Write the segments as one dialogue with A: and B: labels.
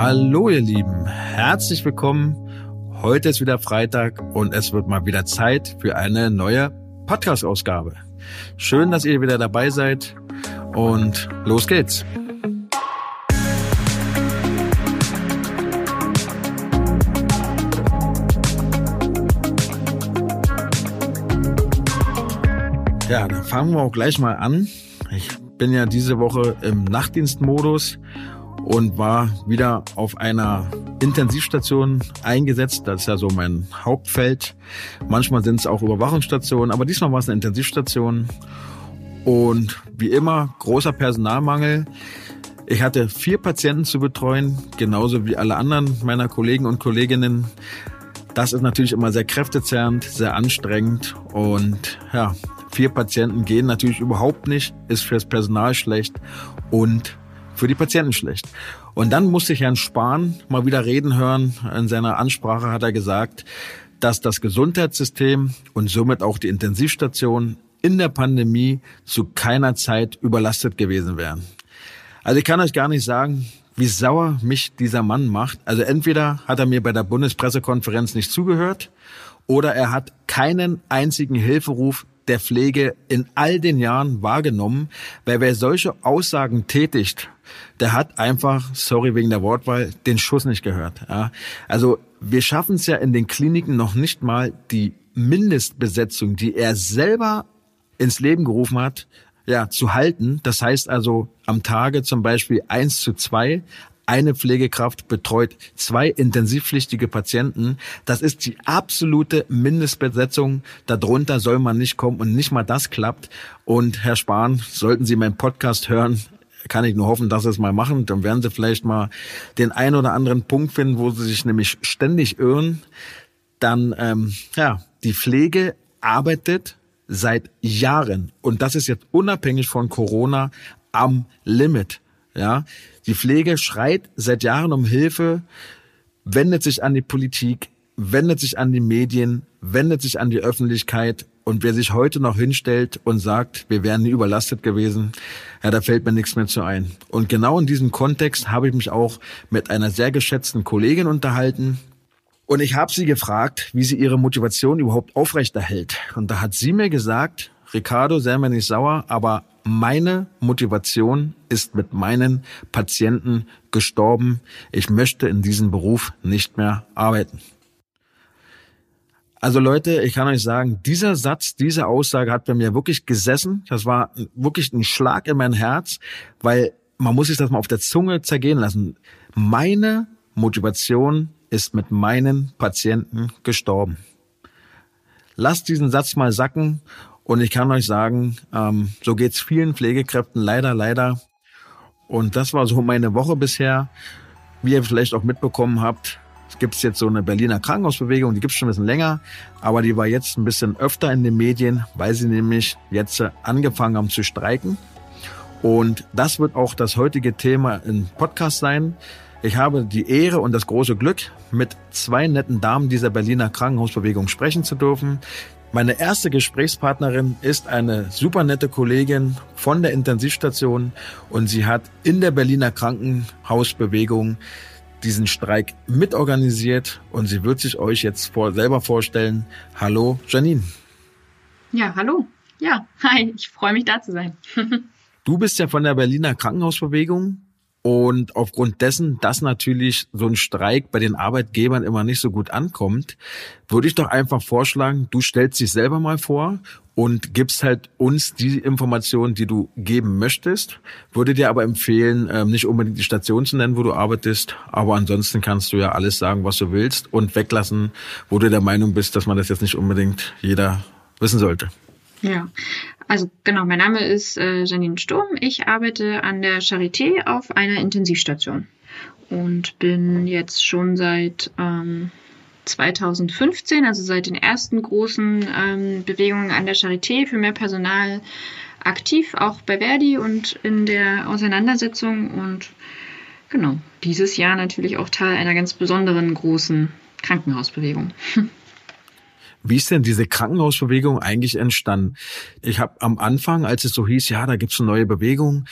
A: Hallo ihr Lieben, herzlich willkommen. Heute ist wieder Freitag und es wird mal wieder Zeit für eine neue Podcast-Ausgabe. Schön, dass ihr wieder dabei seid und los geht's. Ja, dann fangen wir auch gleich mal an. Ich bin ja diese Woche im Nachtdienstmodus und war wieder auf einer Intensivstation eingesetzt. Das ist ja so mein Hauptfeld. Manchmal sind es auch Überwachungsstationen, aber diesmal war es eine Intensivstation. Und wie immer, großer Personalmangel. Ich hatte vier Patienten zu betreuen, genauso wie alle anderen meiner Kollegen und Kolleginnen. Das ist natürlich immer sehr kräftezerrend, sehr anstrengend und ja, vier Patienten gehen natürlich überhaupt nicht, ist fürs Personal schlecht und für die Patienten schlecht. Und dann musste ich Herrn Spahn mal wieder reden hören. In seiner Ansprache hat er gesagt, dass das Gesundheitssystem und somit auch die Intensivstation in der Pandemie zu keiner Zeit überlastet gewesen wären. Also ich kann euch gar nicht sagen, wie sauer mich dieser Mann macht. Also entweder hat er mir bei der Bundespressekonferenz nicht zugehört oder er hat keinen einzigen Hilferuf der Pflege in all den Jahren wahrgenommen, weil wer solche Aussagen tätigt, der hat einfach, sorry wegen der Wortwahl, den Schuss nicht gehört. Ja. Also wir schaffen es ja in den Kliniken noch nicht mal die Mindestbesetzung, die er selber ins Leben gerufen hat, ja, zu halten. Das heißt also am Tage zum Beispiel eins zu zwei, eine Pflegekraft betreut zwei intensivpflichtige Patienten. Das ist die absolute Mindestbesetzung. Darunter soll man nicht kommen und nicht mal das klappt. Und Herr Spahn, sollten Sie meinen Podcast hören, kann ich nur hoffen, dass Sie es mal machen. Dann werden Sie vielleicht mal den einen oder anderen Punkt finden, wo Sie sich nämlich ständig irren. Dann, ähm, ja, die Pflege arbeitet seit Jahren und das ist jetzt unabhängig von Corona am Limit. Ja, die Pflege schreit seit Jahren um Hilfe, wendet sich an die Politik, wendet sich an die Medien, wendet sich an die Öffentlichkeit und wer sich heute noch hinstellt und sagt, wir wären nie überlastet gewesen, ja, da fällt mir nichts mehr zu ein. Und genau in diesem Kontext habe ich mich auch mit einer sehr geschätzten Kollegin unterhalten. Und ich habe sie gefragt, wie sie ihre Motivation überhaupt aufrechterhält. Und da hat sie mir gesagt, Ricardo, sei mir nicht sauer, aber meine Motivation ist mit meinen Patienten gestorben. Ich möchte in diesem Beruf nicht mehr arbeiten. Also Leute, ich kann euch sagen, dieser Satz, diese Aussage hat bei mir wirklich gesessen. Das war wirklich ein Schlag in mein Herz, weil man muss sich das mal auf der Zunge zergehen lassen. Meine Motivation ist mit meinen Patienten gestorben. Lasst diesen Satz mal sacken und ich kann euch sagen, ähm, so geht's vielen Pflegekräften leider, leider. Und das war so meine Woche bisher. Wie ihr vielleicht auch mitbekommen habt, es gibt jetzt so eine Berliner Krankenhausbewegung, die gibt's schon ein bisschen länger, aber die war jetzt ein bisschen öfter in den Medien, weil sie nämlich jetzt angefangen haben zu streiken. Und das wird auch das heutige Thema im Podcast sein. Ich habe die Ehre und das große Glück, mit zwei netten Damen dieser Berliner Krankenhausbewegung sprechen zu dürfen. Meine erste Gesprächspartnerin ist eine super nette Kollegin von der Intensivstation und sie hat in der Berliner Krankenhausbewegung diesen Streik mitorganisiert und sie wird sich euch jetzt vor, selber vorstellen. Hallo Janine.
B: Ja, hallo. Ja, hi, ich freue mich da zu sein.
A: du bist ja von der Berliner Krankenhausbewegung und aufgrund dessen, dass natürlich so ein Streik bei den Arbeitgebern immer nicht so gut ankommt, würde ich doch einfach vorschlagen, du stellst dich selber mal vor und gibst halt uns die Informationen, die du geben möchtest. Würde dir aber empfehlen, ähm, nicht unbedingt die Station zu nennen, wo du arbeitest, aber ansonsten kannst du ja alles sagen, was du willst und weglassen, wo du der Meinung bist, dass man das jetzt nicht unbedingt jeder wissen sollte.
B: Ja, also genau, mein Name ist äh, Janine Sturm. Ich arbeite an der Charité auf einer Intensivstation und bin jetzt schon seit ähm, 2015, also seit den ersten großen ähm, Bewegungen an der Charité für mehr Personal aktiv, auch bei Verdi und in der Auseinandersetzung und genau, dieses Jahr natürlich auch Teil einer ganz besonderen großen Krankenhausbewegung.
A: Wie ist denn diese Krankenhausbewegung eigentlich entstanden? Ich habe am Anfang, als es so hieß, ja, da gibt's eine neue Bewegung,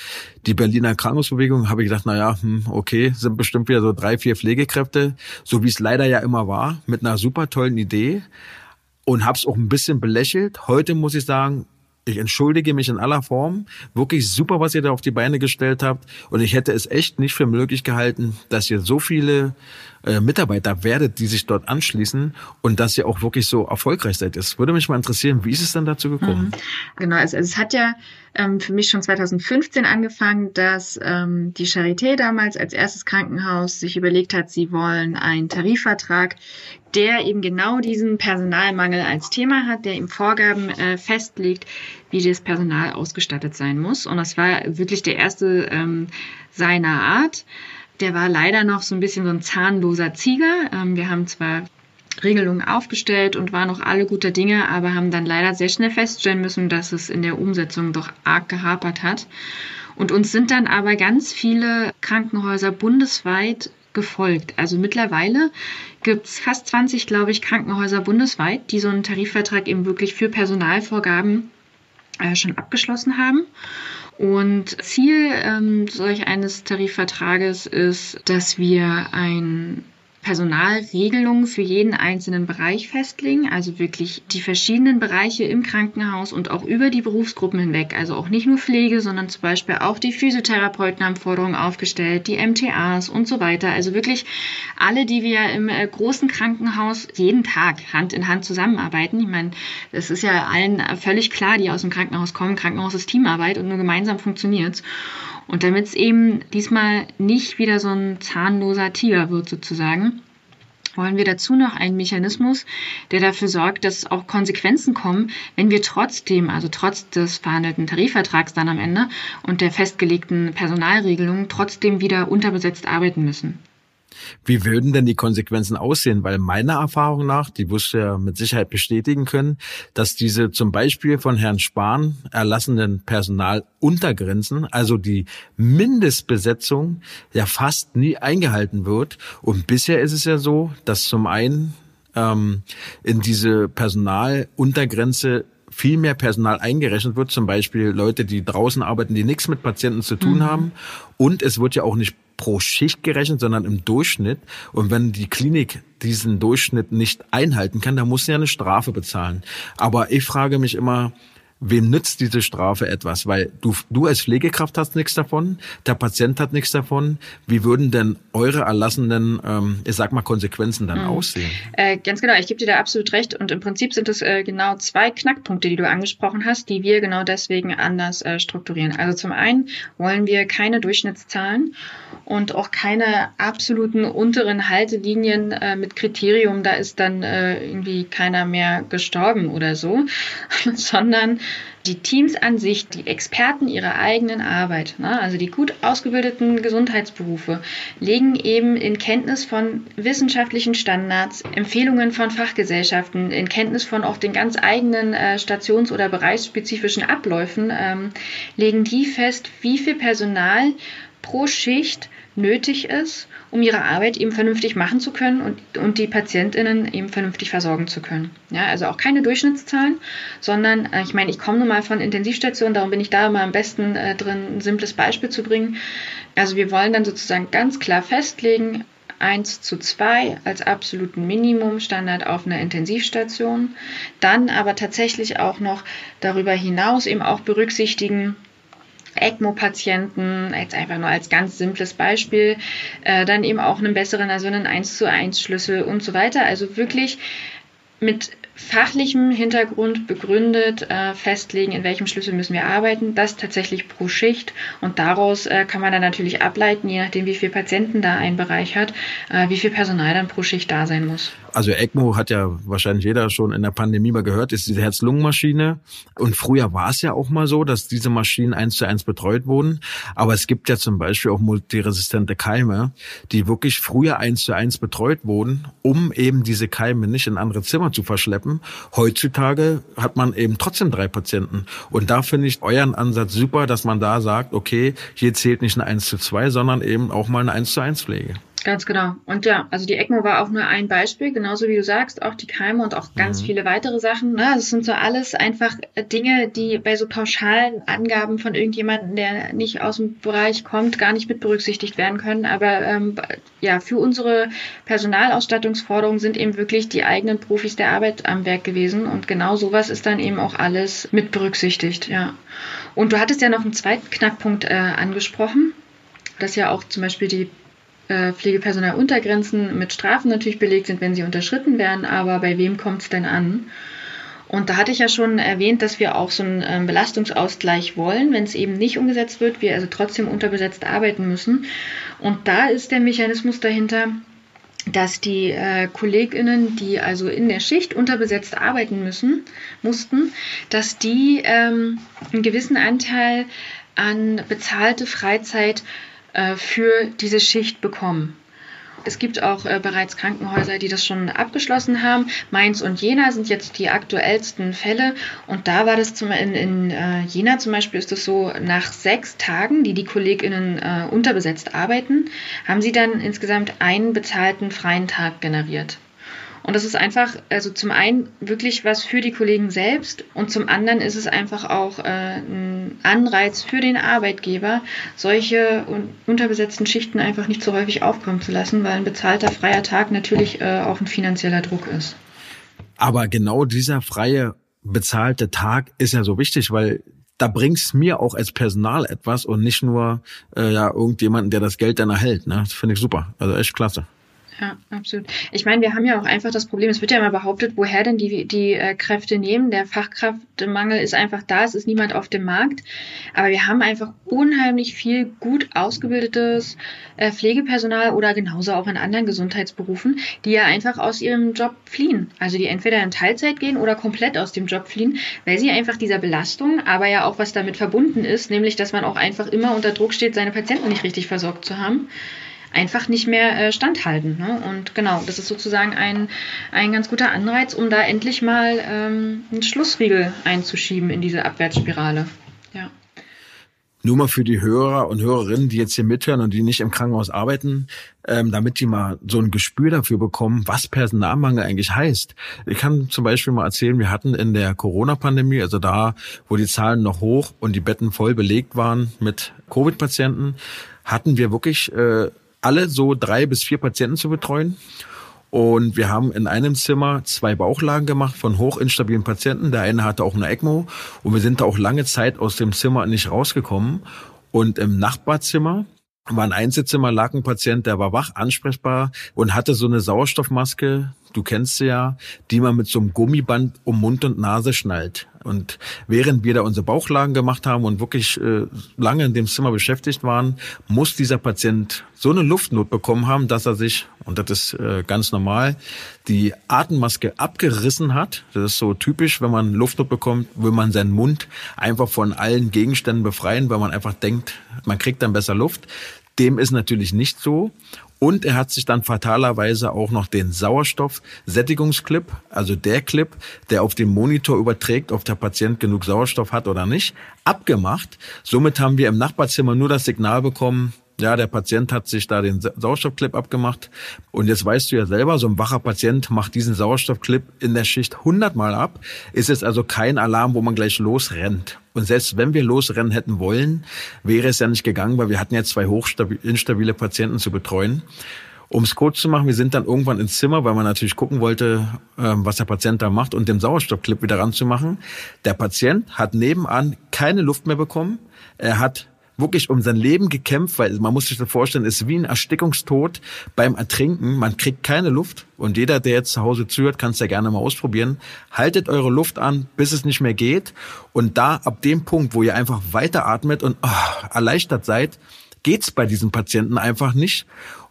A: die Berliner Krankenhausbewegung, habe ich gedacht, na ja, hm, okay, sind bestimmt wieder so drei, vier Pflegekräfte, so wie es leider ja immer war, mit einer super tollen Idee und habe es auch ein bisschen belächelt. Heute muss ich sagen, ich entschuldige mich in aller Form. Wirklich super, was ihr da auf die Beine gestellt habt. Und ich hätte es echt nicht für möglich gehalten, dass ihr so viele äh, Mitarbeiter werdet, die sich dort anschließen und dass ihr auch wirklich so erfolgreich seid. Es würde mich mal interessieren, wie ist es dann dazu gekommen? Mhm.
B: Genau, also, es hat ja ähm, für mich schon 2015 angefangen, dass ähm, die Charité damals als erstes Krankenhaus sich überlegt hat, sie wollen einen Tarifvertrag, der eben genau diesen Personalmangel als Thema hat, der ihm Vorgaben äh, festlegt, wie das Personal ausgestattet sein muss. Und das war wirklich der erste ähm, seiner Art. Der war leider noch so ein bisschen so ein zahnloser Zieger. Ähm, wir haben zwar Regelungen aufgestellt und waren noch alle guter Dinge, aber haben dann leider sehr schnell feststellen müssen, dass es in der Umsetzung doch arg gehapert hat. Und uns sind dann aber ganz viele Krankenhäuser bundesweit gefolgt. Also mittlerweile gibt es fast 20, glaube ich, Krankenhäuser bundesweit, die so einen Tarifvertrag eben wirklich für Personalvorgaben äh, schon abgeschlossen haben. Und Ziel ähm, solch eines Tarifvertrages ist, dass wir ein Personalregelungen für jeden einzelnen Bereich festlegen, also wirklich die verschiedenen Bereiche im Krankenhaus und auch über die Berufsgruppen hinweg, also auch nicht nur Pflege, sondern zum Beispiel auch die Physiotherapeuten haben Forderungen aufgestellt, die MTAs und so weiter. Also wirklich alle, die wir im äh, großen Krankenhaus jeden Tag Hand in Hand zusammenarbeiten. Ich meine, das ist ja allen völlig klar, die aus dem Krankenhaus kommen. Krankenhaus ist Teamarbeit und nur gemeinsam funktioniert's. Und damit es eben diesmal nicht wieder so ein zahnloser Tiger wird sozusagen, wollen wir dazu noch einen Mechanismus, der dafür sorgt, dass auch Konsequenzen kommen, wenn wir trotzdem, also trotz des verhandelten Tarifvertrags dann am Ende und der festgelegten Personalregelungen trotzdem wieder unterbesetzt arbeiten müssen.
A: Wie würden denn die Konsequenzen aussehen? Weil meiner Erfahrung nach, die wirst du ja mit Sicherheit bestätigen können, dass diese zum Beispiel von Herrn Spahn erlassenen Personaluntergrenzen, also die Mindestbesetzung, ja fast nie eingehalten wird. Und bisher ist es ja so, dass zum einen ähm, in diese Personaluntergrenze viel mehr Personal eingerechnet wird, zum Beispiel Leute, die draußen arbeiten, die nichts mit Patienten zu tun mhm. haben. Und es wird ja auch nicht pro Schicht gerechnet, sondern im Durchschnitt. Und wenn die Klinik diesen Durchschnitt nicht einhalten kann, dann muss sie ja eine Strafe bezahlen. Aber ich frage mich immer, wem nützt diese Strafe etwas? Weil du, du als Pflegekraft hast nichts davon, der Patient hat nichts davon. Wie würden denn eure erlassenen, ähm, ich sag mal, Konsequenzen dann mhm. aussehen?
B: Äh, ganz genau, ich gebe dir da absolut recht. Und im Prinzip sind es äh, genau zwei Knackpunkte, die du angesprochen hast, die wir genau deswegen anders äh, strukturieren. Also zum einen wollen wir keine Durchschnittszahlen und auch keine absoluten unteren Haltelinien äh, mit Kriterium, da ist dann äh, irgendwie keiner mehr gestorben oder so, sondern die Teams an sich, die Experten ihrer eigenen Arbeit, ne, also die gut ausgebildeten Gesundheitsberufe, legen eben in Kenntnis von wissenschaftlichen Standards, Empfehlungen von Fachgesellschaften, in Kenntnis von auch den ganz eigenen äh, stations- oder bereichsspezifischen Abläufen, ähm, legen die fest, wie viel Personal pro Schicht nötig ist, um ihre Arbeit eben vernünftig machen zu können und, und die PatientInnen eben vernünftig versorgen zu können. Ja, also auch keine Durchschnittszahlen, sondern äh, ich meine, ich komme nun mal von Intensivstationen, darum bin ich da immer am besten äh, drin, ein simples Beispiel zu bringen. Also wir wollen dann sozusagen ganz klar festlegen, 1 zu 2 als absoluten Minimumstandard auf einer Intensivstation. Dann aber tatsächlich auch noch darüber hinaus eben auch berücksichtigen, ECMO-Patienten, jetzt einfach nur als ganz simples Beispiel, äh, dann eben auch einen besseren, also einen 1 zu 1 Schlüssel und so weiter. Also wirklich mit fachlichem Hintergrund begründet äh, festlegen, in welchem Schlüssel müssen wir arbeiten, das tatsächlich pro Schicht und daraus äh, kann man dann natürlich ableiten, je nachdem wie viele Patienten da ein Bereich hat, äh, wie viel Personal dann pro Schicht da sein muss.
A: Also ECMO hat ja wahrscheinlich jeder schon in der Pandemie mal gehört, ist diese Herz-Lungen-Maschine und früher war es ja auch mal so, dass diese Maschinen eins zu eins betreut wurden, aber es gibt ja zum Beispiel auch multiresistente Keime, die wirklich früher eins zu eins betreut wurden, um eben diese Keime nicht in andere Zimmer zu verschleppen. Heutzutage hat man eben trotzdem drei Patienten. Und da finde ich euren Ansatz super, dass man da sagt, okay, hier zählt nicht eine 1 zu 2, sondern eben auch mal eine 1 zu 1 Pflege.
B: Ganz genau. Und ja, also die ECMO war auch nur ein Beispiel, genauso wie du sagst, auch die Keime und auch ganz mhm. viele weitere Sachen. Ne? Das sind so alles einfach Dinge, die bei so pauschalen Angaben von irgendjemandem, der nicht aus dem Bereich kommt, gar nicht mit berücksichtigt werden können. Aber ähm, ja, für unsere Personalausstattungsforderungen sind eben wirklich die eigenen Profis der Arbeit am Werk gewesen. Und genau sowas ist dann eben auch alles mit berücksichtigt, ja. Und du hattest ja noch einen zweiten Knackpunkt äh, angesprochen, dass ja auch zum Beispiel die äh, Pflegepersonaluntergrenzen mit Strafen natürlich belegt sind, wenn sie unterschritten werden, aber bei wem kommt es denn an? Und da hatte ich ja schon erwähnt, dass wir auch so einen ähm, Belastungsausgleich wollen, wenn es eben nicht umgesetzt wird, wir also trotzdem unterbesetzt arbeiten müssen. Und da ist der Mechanismus dahinter, dass die äh, KollegInnen, die also in der Schicht unterbesetzt arbeiten müssen, mussten, dass die ähm, einen gewissen Anteil an bezahlte Freizeit äh, für diese Schicht bekommen. Es gibt auch äh, bereits Krankenhäuser, die das schon abgeschlossen haben. Mainz und Jena sind jetzt die aktuellsten Fälle. Und da war das zum, in, in äh, Jena zum Beispiel ist es so, nach sechs Tagen, die die KollegInnen äh, unterbesetzt arbeiten, haben sie dann insgesamt einen bezahlten freien Tag generiert. Und das ist einfach, also zum einen wirklich was für die Kollegen selbst und zum anderen ist es einfach auch äh, ein Anreiz für den Arbeitgeber, solche unterbesetzten Schichten einfach nicht so häufig aufkommen zu lassen, weil ein bezahlter freier Tag natürlich äh, auch ein finanzieller Druck ist.
A: Aber genau dieser freie bezahlte Tag ist ja so wichtig, weil da bringt's mir auch als Personal etwas und nicht nur äh, ja irgendjemanden, der das Geld dann erhält. Ne? Das finde ich super. Also echt klasse.
B: Ja, absolut. Ich meine, wir haben ja auch einfach das Problem, es wird ja immer behauptet, woher denn die, die äh, Kräfte nehmen. Der Fachkraftmangel ist einfach da, es ist niemand auf dem Markt. Aber wir haben einfach unheimlich viel gut ausgebildetes äh, Pflegepersonal oder genauso auch in anderen Gesundheitsberufen, die ja einfach aus ihrem Job fliehen. Also die entweder in Teilzeit gehen oder komplett aus dem Job fliehen, weil sie einfach dieser Belastung, aber ja auch was damit verbunden ist, nämlich dass man auch einfach immer unter Druck steht, seine Patienten nicht richtig versorgt zu haben einfach nicht mehr äh, standhalten. Ne? Und genau, das ist sozusagen ein, ein ganz guter Anreiz, um da endlich mal ähm, einen Schlussriegel einzuschieben in diese Abwärtsspirale. Ja.
A: Nur mal für die Hörer und Hörerinnen, die jetzt hier mithören und die nicht im Krankenhaus arbeiten, ähm, damit die mal so ein Gespür dafür bekommen, was Personalmangel eigentlich heißt. Ich kann zum Beispiel mal erzählen, wir hatten in der Corona-Pandemie, also da, wo die Zahlen noch hoch und die Betten voll belegt waren mit Covid-Patienten, hatten wir wirklich äh, alle so drei bis vier Patienten zu betreuen. Und wir haben in einem Zimmer zwei Bauchlagen gemacht von hochinstabilen Patienten. Der eine hatte auch eine ECMO. Und wir sind da auch lange Zeit aus dem Zimmer nicht rausgekommen. Und im Nachbarzimmer war ein Einzelzimmer, lag ein Patient, der war wach, ansprechbar und hatte so eine Sauerstoffmaske, du kennst sie ja, die man mit so einem Gummiband um Mund und Nase schnallt. Und während wir da unsere Bauchlagen gemacht haben und wirklich äh, lange in dem Zimmer beschäftigt waren, muss dieser Patient so eine Luftnot bekommen haben, dass er sich, und das ist äh, ganz normal, die Atemmaske abgerissen hat. Das ist so typisch, wenn man Luftnot bekommt, will man seinen Mund einfach von allen Gegenständen befreien, weil man einfach denkt, man kriegt dann besser Luft. Dem ist natürlich nicht so. Und er hat sich dann fatalerweise auch noch den Sauerstoffsättigungsclip, also der Clip, der auf dem Monitor überträgt, ob der Patient genug Sauerstoff hat oder nicht, abgemacht. Somit haben wir im Nachbarzimmer nur das Signal bekommen, ja, der Patient hat sich da den Sauerstoffclip abgemacht. Und jetzt weißt du ja selber, so ein wacher Patient macht diesen Sauerstoffclip in der Schicht hundertmal ab. Ist es also kein Alarm, wo man gleich losrennt. Und selbst wenn wir losrennen hätten wollen, wäre es ja nicht gegangen, weil wir hatten ja zwei hochinstabile Patienten zu betreuen. Um es kurz zu machen, wir sind dann irgendwann ins Zimmer, weil man natürlich gucken wollte, ähm, was der Patient da macht und den Sauerstoffclip wieder ranzumachen. Der Patient hat nebenan keine Luft mehr bekommen. Er hat wirklich um sein Leben gekämpft, weil man muss sich das vorstellen, ist wie ein Erstickungstod beim Ertrinken. Man kriegt keine Luft. Und jeder, der jetzt zu Hause zuhört, kann es ja gerne mal ausprobieren. Haltet eure Luft an, bis es nicht mehr geht. Und da, ab dem Punkt, wo ihr einfach weiteratmet und oh, erleichtert seid, geht's bei diesem Patienten einfach nicht.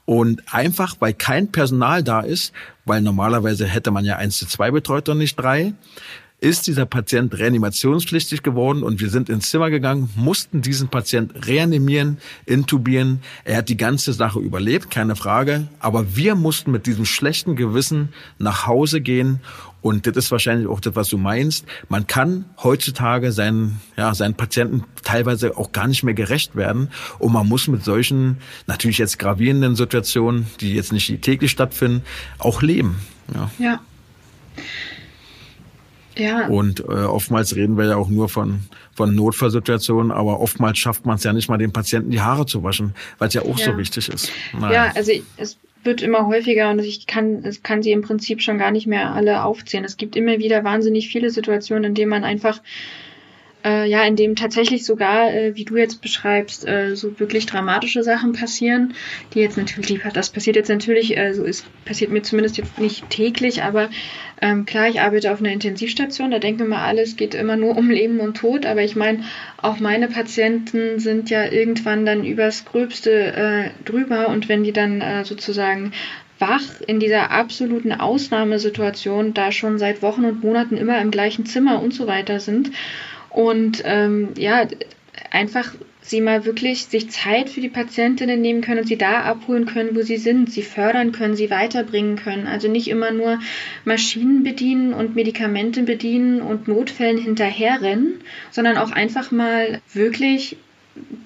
A: Und einfach, weil kein Personal da ist, weil normalerweise hätte man ja eins zu zwei betreut und nicht drei, ist dieser Patient reanimationspflichtig geworden und wir sind ins Zimmer gegangen, mussten diesen Patient reanimieren, intubieren. Er hat die ganze Sache überlebt, keine Frage. Aber wir mussten mit diesem schlechten Gewissen nach Hause gehen Und das ist wahrscheinlich auch das, was du meinst. Man kann heutzutage seinen, ja, seinen Patienten teilweise auch gar nicht mehr gerecht werden. Und man muss mit solchen, natürlich jetzt gravierenden Situationen, die jetzt nicht täglich stattfinden, auch leben.
B: Ja. ja.
A: Ja. Und äh, oftmals reden wir ja auch nur von, von Notfallsituationen, aber oftmals schafft man es ja nicht mal, den Patienten die Haare zu waschen, weil es ja auch ja. so wichtig ist.
B: Naja. Ja, also es wird immer häufiger und ich kann, es kann sie im Prinzip schon gar nicht mehr alle aufzählen. Es gibt immer wieder wahnsinnig viele Situationen, in denen man einfach äh, ja, in dem tatsächlich sogar, äh, wie du jetzt beschreibst, äh, so wirklich dramatische Sachen passieren, die jetzt natürlich, das passiert jetzt natürlich, äh, so ist, passiert mir zumindest jetzt nicht täglich, aber ähm, klar, ich arbeite auf einer Intensivstation, da denken wir alles geht immer nur um Leben und Tod, aber ich meine, auch meine Patienten sind ja irgendwann dann übers Gröbste äh, drüber und wenn die dann äh, sozusagen wach in dieser absoluten Ausnahmesituation da schon seit Wochen und Monaten immer im gleichen Zimmer und so weiter sind und ähm, ja, einfach sie mal wirklich sich Zeit für die Patientinnen nehmen können und sie da abholen können, wo sie sind, sie fördern können, sie weiterbringen können. Also nicht immer nur Maschinen bedienen und Medikamente bedienen und Notfällen hinterherrennen, sondern auch einfach mal wirklich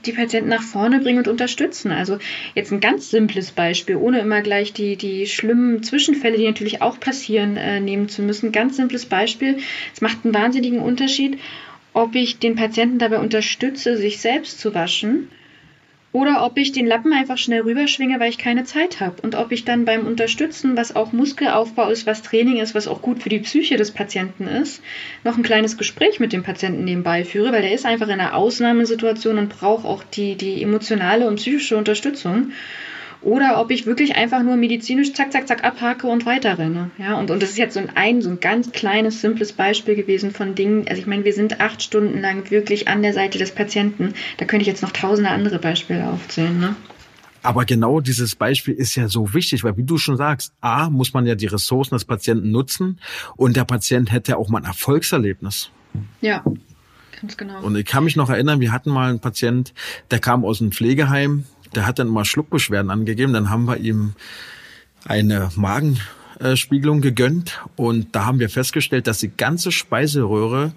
B: die Patienten nach vorne bringen und unterstützen. Also jetzt ein ganz simples Beispiel, ohne immer gleich die, die schlimmen Zwischenfälle, die natürlich auch passieren, äh, nehmen zu müssen. Ganz simples Beispiel. Es macht einen wahnsinnigen Unterschied, ob ich den Patienten dabei unterstütze, sich selbst zu waschen oder ob ich den Lappen einfach schnell rüberschwinge, weil ich keine Zeit habe. Und ob ich dann beim Unterstützen, was auch Muskelaufbau ist, was Training ist, was auch gut für die Psyche des Patienten ist, noch ein kleines Gespräch mit dem Patienten nebenbei führe, weil der ist einfach in einer Ausnahmesituation und braucht auch die, die emotionale und psychische Unterstützung oder ob ich wirklich einfach nur medizinisch zack, zack, zack abhake und weiterrenne. Ja, und, und das ist jetzt so ein, so ein ganz kleines, simples Beispiel gewesen von Dingen. Also ich meine, wir sind acht Stunden lang wirklich an der Seite des Patienten. Da könnte ich jetzt noch tausende andere Beispiele aufzählen. Ne?
A: Aber genau dieses Beispiel ist ja so wichtig, weil wie du schon sagst, A, muss man ja die Ressourcen des Patienten nutzen und der Patient hätte ja auch mal ein Erfolgserlebnis.
B: Ja, ganz genau.
A: Und ich kann mich noch erinnern, wir hatten mal einen Patient, der kam aus einem Pflegeheim, der hat dann mal Schluckbeschwerden angegeben. Dann haben wir ihm eine Magenspiegelung gegönnt und da haben wir festgestellt, dass die ganze Speiseröhre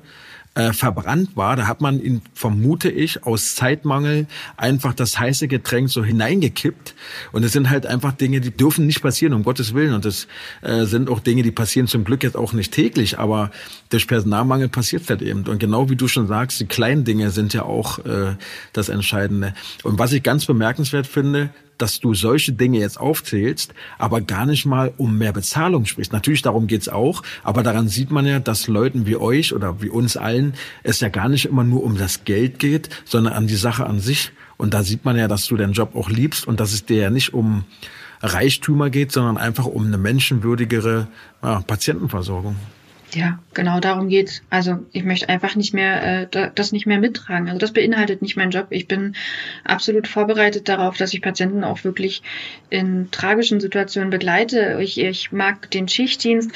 A: äh, verbrannt war. Da hat man ihn, vermute ich, aus Zeitmangel einfach das heiße Getränk so hineingekippt. Und es sind halt einfach Dinge, die dürfen nicht passieren, um Gottes Willen. Und das äh, sind auch Dinge, die passieren zum Glück jetzt auch nicht täglich, aber durch Personalmangel passiert halt eben. Und genau wie du schon sagst, die kleinen Dinge sind ja auch äh, das Entscheidende. Und was ich ganz bemerkenswert finde, dass du solche Dinge jetzt aufzählst, aber gar nicht mal um mehr Bezahlung sprichst. Natürlich darum geht's auch, aber daran sieht man ja, dass Leuten wie euch oder wie uns allen es ja gar nicht immer nur um das Geld geht, sondern an die Sache an sich. Und da sieht man ja, dass du deinen Job auch liebst und dass es dir ja nicht um Reichtümer geht, sondern einfach um eine menschenwürdigere ja, Patientenversorgung.
B: Ja, genau darum geht's. Also ich möchte einfach nicht mehr äh, das nicht mehr mittragen. Also das beinhaltet nicht meinen Job. Ich bin absolut vorbereitet darauf, dass ich Patienten auch wirklich in tragischen Situationen begleite. Ich, ich mag den Schichtdienst,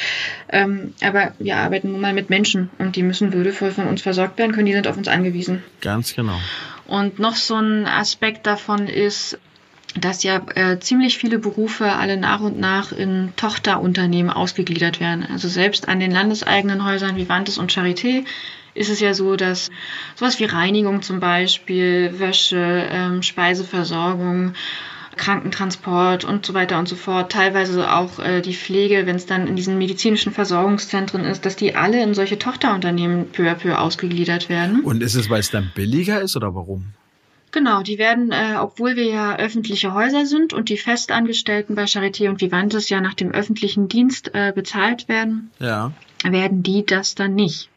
B: ähm, aber wir arbeiten nun mal mit Menschen und die müssen würdevoll von uns versorgt werden können. Die sind auf uns angewiesen.
A: Ganz genau.
B: Und noch so ein Aspekt davon ist, dass ja äh, ziemlich viele Berufe alle nach und nach in Tochterunternehmen ausgegliedert werden. Also selbst an den landeseigenen Häusern wie Wantes und Charité ist es ja so, dass sowas wie Reinigung zum Beispiel, Wäsche, ähm, Speiseversorgung, Krankentransport und so weiter und so fort, teilweise auch äh, die Pflege, wenn es dann in diesen medizinischen Versorgungszentren ist, dass die alle in solche Tochterunternehmen peu à peu ausgegliedert werden.
A: Und ist es, weil es dann billiger ist oder warum?
B: Genau, die werden, äh, obwohl wir ja öffentliche Häuser sind und die Festangestellten bei Charité und Vivantes ja nach dem öffentlichen Dienst äh, bezahlt werden,
A: ja.
B: werden die das dann nicht.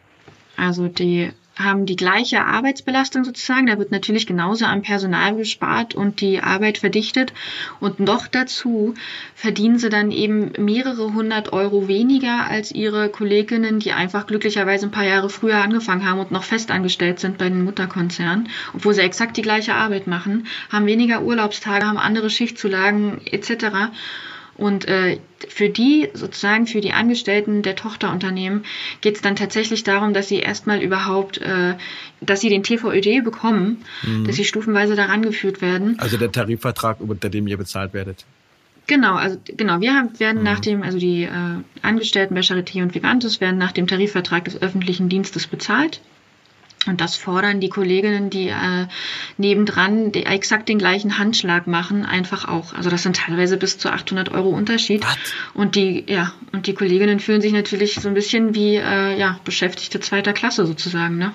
B: Also die haben die gleiche Arbeitsbelastung sozusagen. Da wird natürlich genauso am Personal gespart und die Arbeit verdichtet. Und noch dazu verdienen sie dann eben mehrere hundert Euro weniger als ihre Kolleginnen, die einfach glücklicherweise ein paar Jahre früher angefangen haben und noch festangestellt sind bei den Mutterkonzernen, obwohl sie exakt die gleiche Arbeit machen, haben weniger Urlaubstage, haben andere Schichtzulagen etc. Und äh, für die, sozusagen für die Angestellten der Tochterunternehmen, geht es dann tatsächlich darum, dass sie erstmal überhaupt, äh, dass sie den TVÖD bekommen, mhm. dass sie stufenweise daran geführt werden.
A: Also der Tarifvertrag, unter dem ihr bezahlt werdet.
B: Genau, also genau, wir haben, werden mhm. nach dem, also die äh, Angestellten bei Charité und Vivantes werden nach dem Tarifvertrag des öffentlichen Dienstes bezahlt. Und das fordern die Kolleginnen, die äh, nebendran die exakt den gleichen Handschlag machen, einfach auch. Also das sind teilweise bis zu 800 Euro Unterschied. What? Und die, ja, und die Kolleginnen fühlen sich natürlich so ein bisschen wie äh, ja, Beschäftigte zweiter Klasse sozusagen, ne?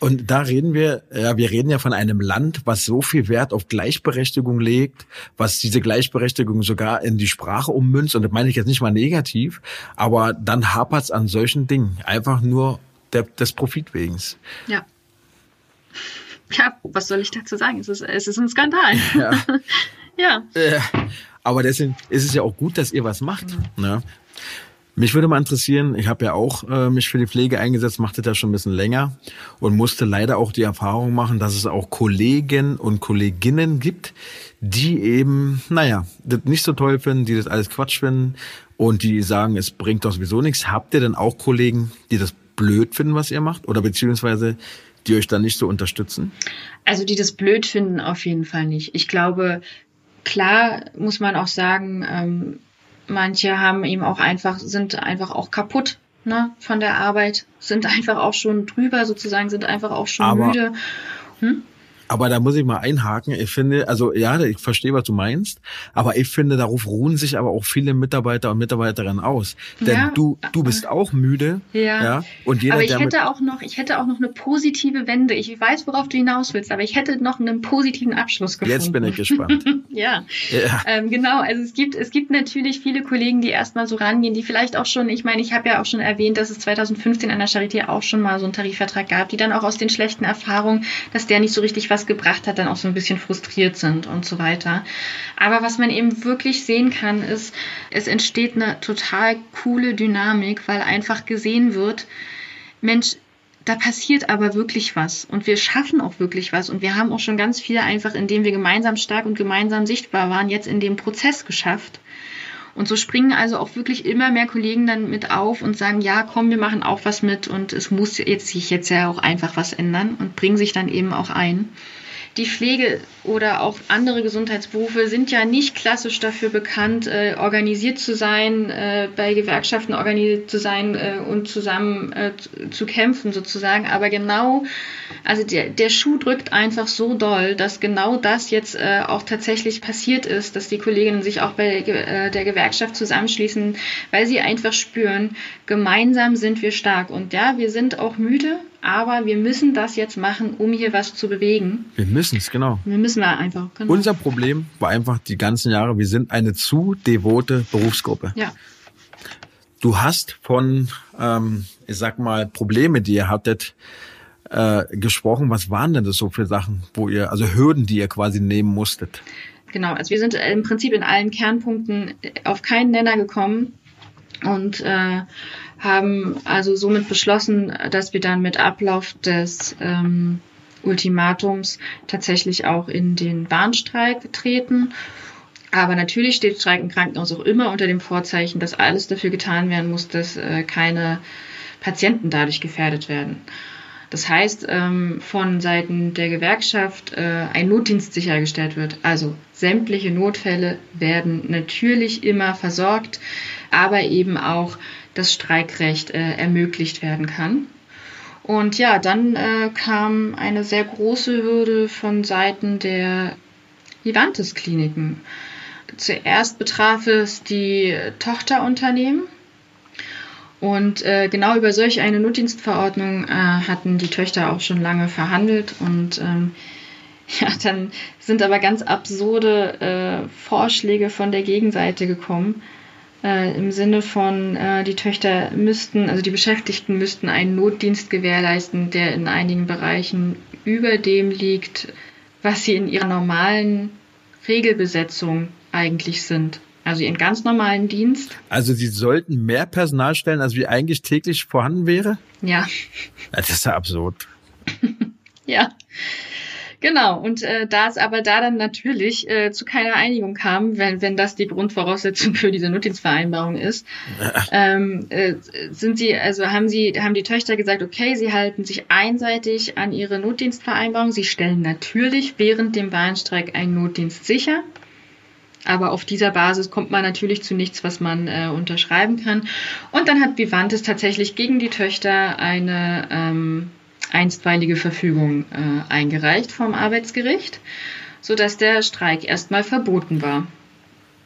A: Und da reden wir, ja, wir reden ja von einem Land, was so viel Wert auf Gleichberechtigung legt, was diese Gleichberechtigung sogar in die Sprache ummünzt. Und das meine ich jetzt nicht mal negativ, aber dann hapert es an solchen Dingen. Einfach nur der, des Profitwegens.
B: Ja. Ja, was soll ich dazu sagen? Es ist, es ist ein Skandal. Ja.
A: ja. Äh, aber deswegen ist es ja auch gut, dass ihr was macht. Mhm. Ne? Mich würde mal interessieren, ich habe ja auch äh, mich für die Pflege eingesetzt, machte das schon ein bisschen länger und musste leider auch die Erfahrung machen, dass es auch Kollegen und Kolleginnen gibt, die eben, naja, das nicht so toll finden, die das alles Quatsch finden und die sagen, es bringt doch sowieso nichts. Habt ihr denn auch Kollegen, die das blöd finden, was ihr macht? Oder beziehungsweise die euch dann nicht so unterstützen?
B: Also die das blöd finden, auf jeden Fall nicht. Ich glaube, klar muss man auch sagen, ähm, Manche haben eben auch einfach, sind einfach auch kaputt ne, von der Arbeit, sind einfach auch schon drüber sozusagen, sind einfach auch schon Aber müde.
A: Hm? Aber da muss ich mal einhaken. Ich finde, also ja, ich verstehe, was du meinst, aber ich finde, darauf ruhen sich aber auch viele Mitarbeiter und Mitarbeiterinnen aus. Denn ja. du, du bist auch müde.
B: Ja. ja und jeder, aber ich hätte auch noch, ich hätte auch noch eine positive Wende. Ich weiß, worauf du hinaus willst, aber ich hätte noch einen positiven Abschluss gefunden.
A: Jetzt bin ich gespannt.
B: ja. ja. Ähm, genau. Also es gibt, es gibt natürlich viele Kollegen, die erstmal so rangehen, die vielleicht auch schon, ich meine, ich habe ja auch schon erwähnt, dass es 2015 an der Charité auch schon mal so einen Tarifvertrag gab, die dann auch aus den schlechten Erfahrungen, dass der nicht so richtig was was gebracht hat, dann auch so ein bisschen frustriert sind und so weiter. Aber was man eben wirklich sehen kann, ist, es entsteht eine total coole Dynamik, weil einfach gesehen wird, Mensch, da passiert aber wirklich was und wir schaffen auch wirklich was und wir haben auch schon ganz viel einfach, indem wir gemeinsam stark und gemeinsam sichtbar waren, jetzt in dem Prozess geschafft. Und so springen also auch wirklich immer mehr Kollegen dann mit auf und sagen, ja, komm, wir machen auch was mit und es muss jetzt sich jetzt ja auch einfach was ändern und bringen sich dann eben auch ein die Pflege oder auch andere Gesundheitsberufe sind ja nicht klassisch dafür bekannt, äh, organisiert zu sein, äh, bei Gewerkschaften organisiert zu sein äh, und zusammen äh, zu kämpfen sozusagen. Aber genau, also der, der Schuh drückt einfach so doll, dass genau das jetzt äh, auch tatsächlich passiert ist, dass die Kolleginnen sich auch bei äh, der Gewerkschaft zusammenschließen, weil sie einfach spüren, gemeinsam sind wir stark. Und ja, wir sind auch müde, aber wir müssen das jetzt machen, um hier was zu bewegen.
A: Wir müssen es, genau.
B: Wir müssen wir einfach.
A: Genau. Unser Problem war einfach die ganzen Jahre, wir sind eine zu devote Berufsgruppe.
B: Ja.
A: Du hast von, ähm, ich sag mal, Probleme, die ihr hattet, äh, gesprochen. Was waren denn das so für Sachen, wo ihr, also Hürden, die ihr quasi nehmen musstet?
B: Genau, also wir sind im Prinzip in allen Kernpunkten auf keinen Nenner gekommen und äh, haben also somit beschlossen, dass wir dann mit Ablauf des ähm, Ultimatums tatsächlich auch in den Warnstreik treten. Aber natürlich steht Streik im Krankenhaus auch immer unter dem Vorzeichen, dass alles dafür getan werden muss, dass äh, keine Patienten dadurch gefährdet werden. Das heißt, ähm, von Seiten der Gewerkschaft äh, ein Notdienst sichergestellt wird. Also sämtliche Notfälle werden natürlich immer versorgt, aber eben auch das Streikrecht äh, ermöglicht werden kann. Und ja, dann äh, kam eine sehr große Hürde von Seiten der Vivantes-Kliniken. Zuerst betraf es die Tochterunternehmen. Und äh, genau über solch eine Notdienstverordnung äh, hatten die Töchter auch schon lange verhandelt. Und ähm, ja, dann sind aber ganz absurde äh, Vorschläge von der Gegenseite gekommen, äh, im Sinne von, äh, die Töchter müssten, also die Beschäftigten müssten einen Notdienst gewährleisten, der in einigen Bereichen über dem liegt, was sie in ihrer normalen Regelbesetzung eigentlich sind. Also ihren ganz normalen Dienst.
A: Also sie sollten mehr Personal stellen, als wie eigentlich täglich vorhanden wäre?
B: Ja.
A: Das ist ja absurd.
B: ja. Genau, und äh, da es aber da dann natürlich äh, zu keiner Einigung kam, wenn, wenn das die Grundvoraussetzung für diese Notdienstvereinbarung ist, ähm, äh, sind sie, also haben sie, haben die Töchter gesagt, okay, sie halten sich einseitig an ihre Notdienstvereinbarung, sie stellen natürlich während dem Warnstreik einen Notdienst sicher. Aber auf dieser Basis kommt man natürlich zu nichts, was man äh, unterschreiben kann. Und dann hat Vivantes tatsächlich gegen die Töchter eine ähm, einstweilige Verfügung äh, eingereicht vom Arbeitsgericht, sodass der Streik erstmal verboten war.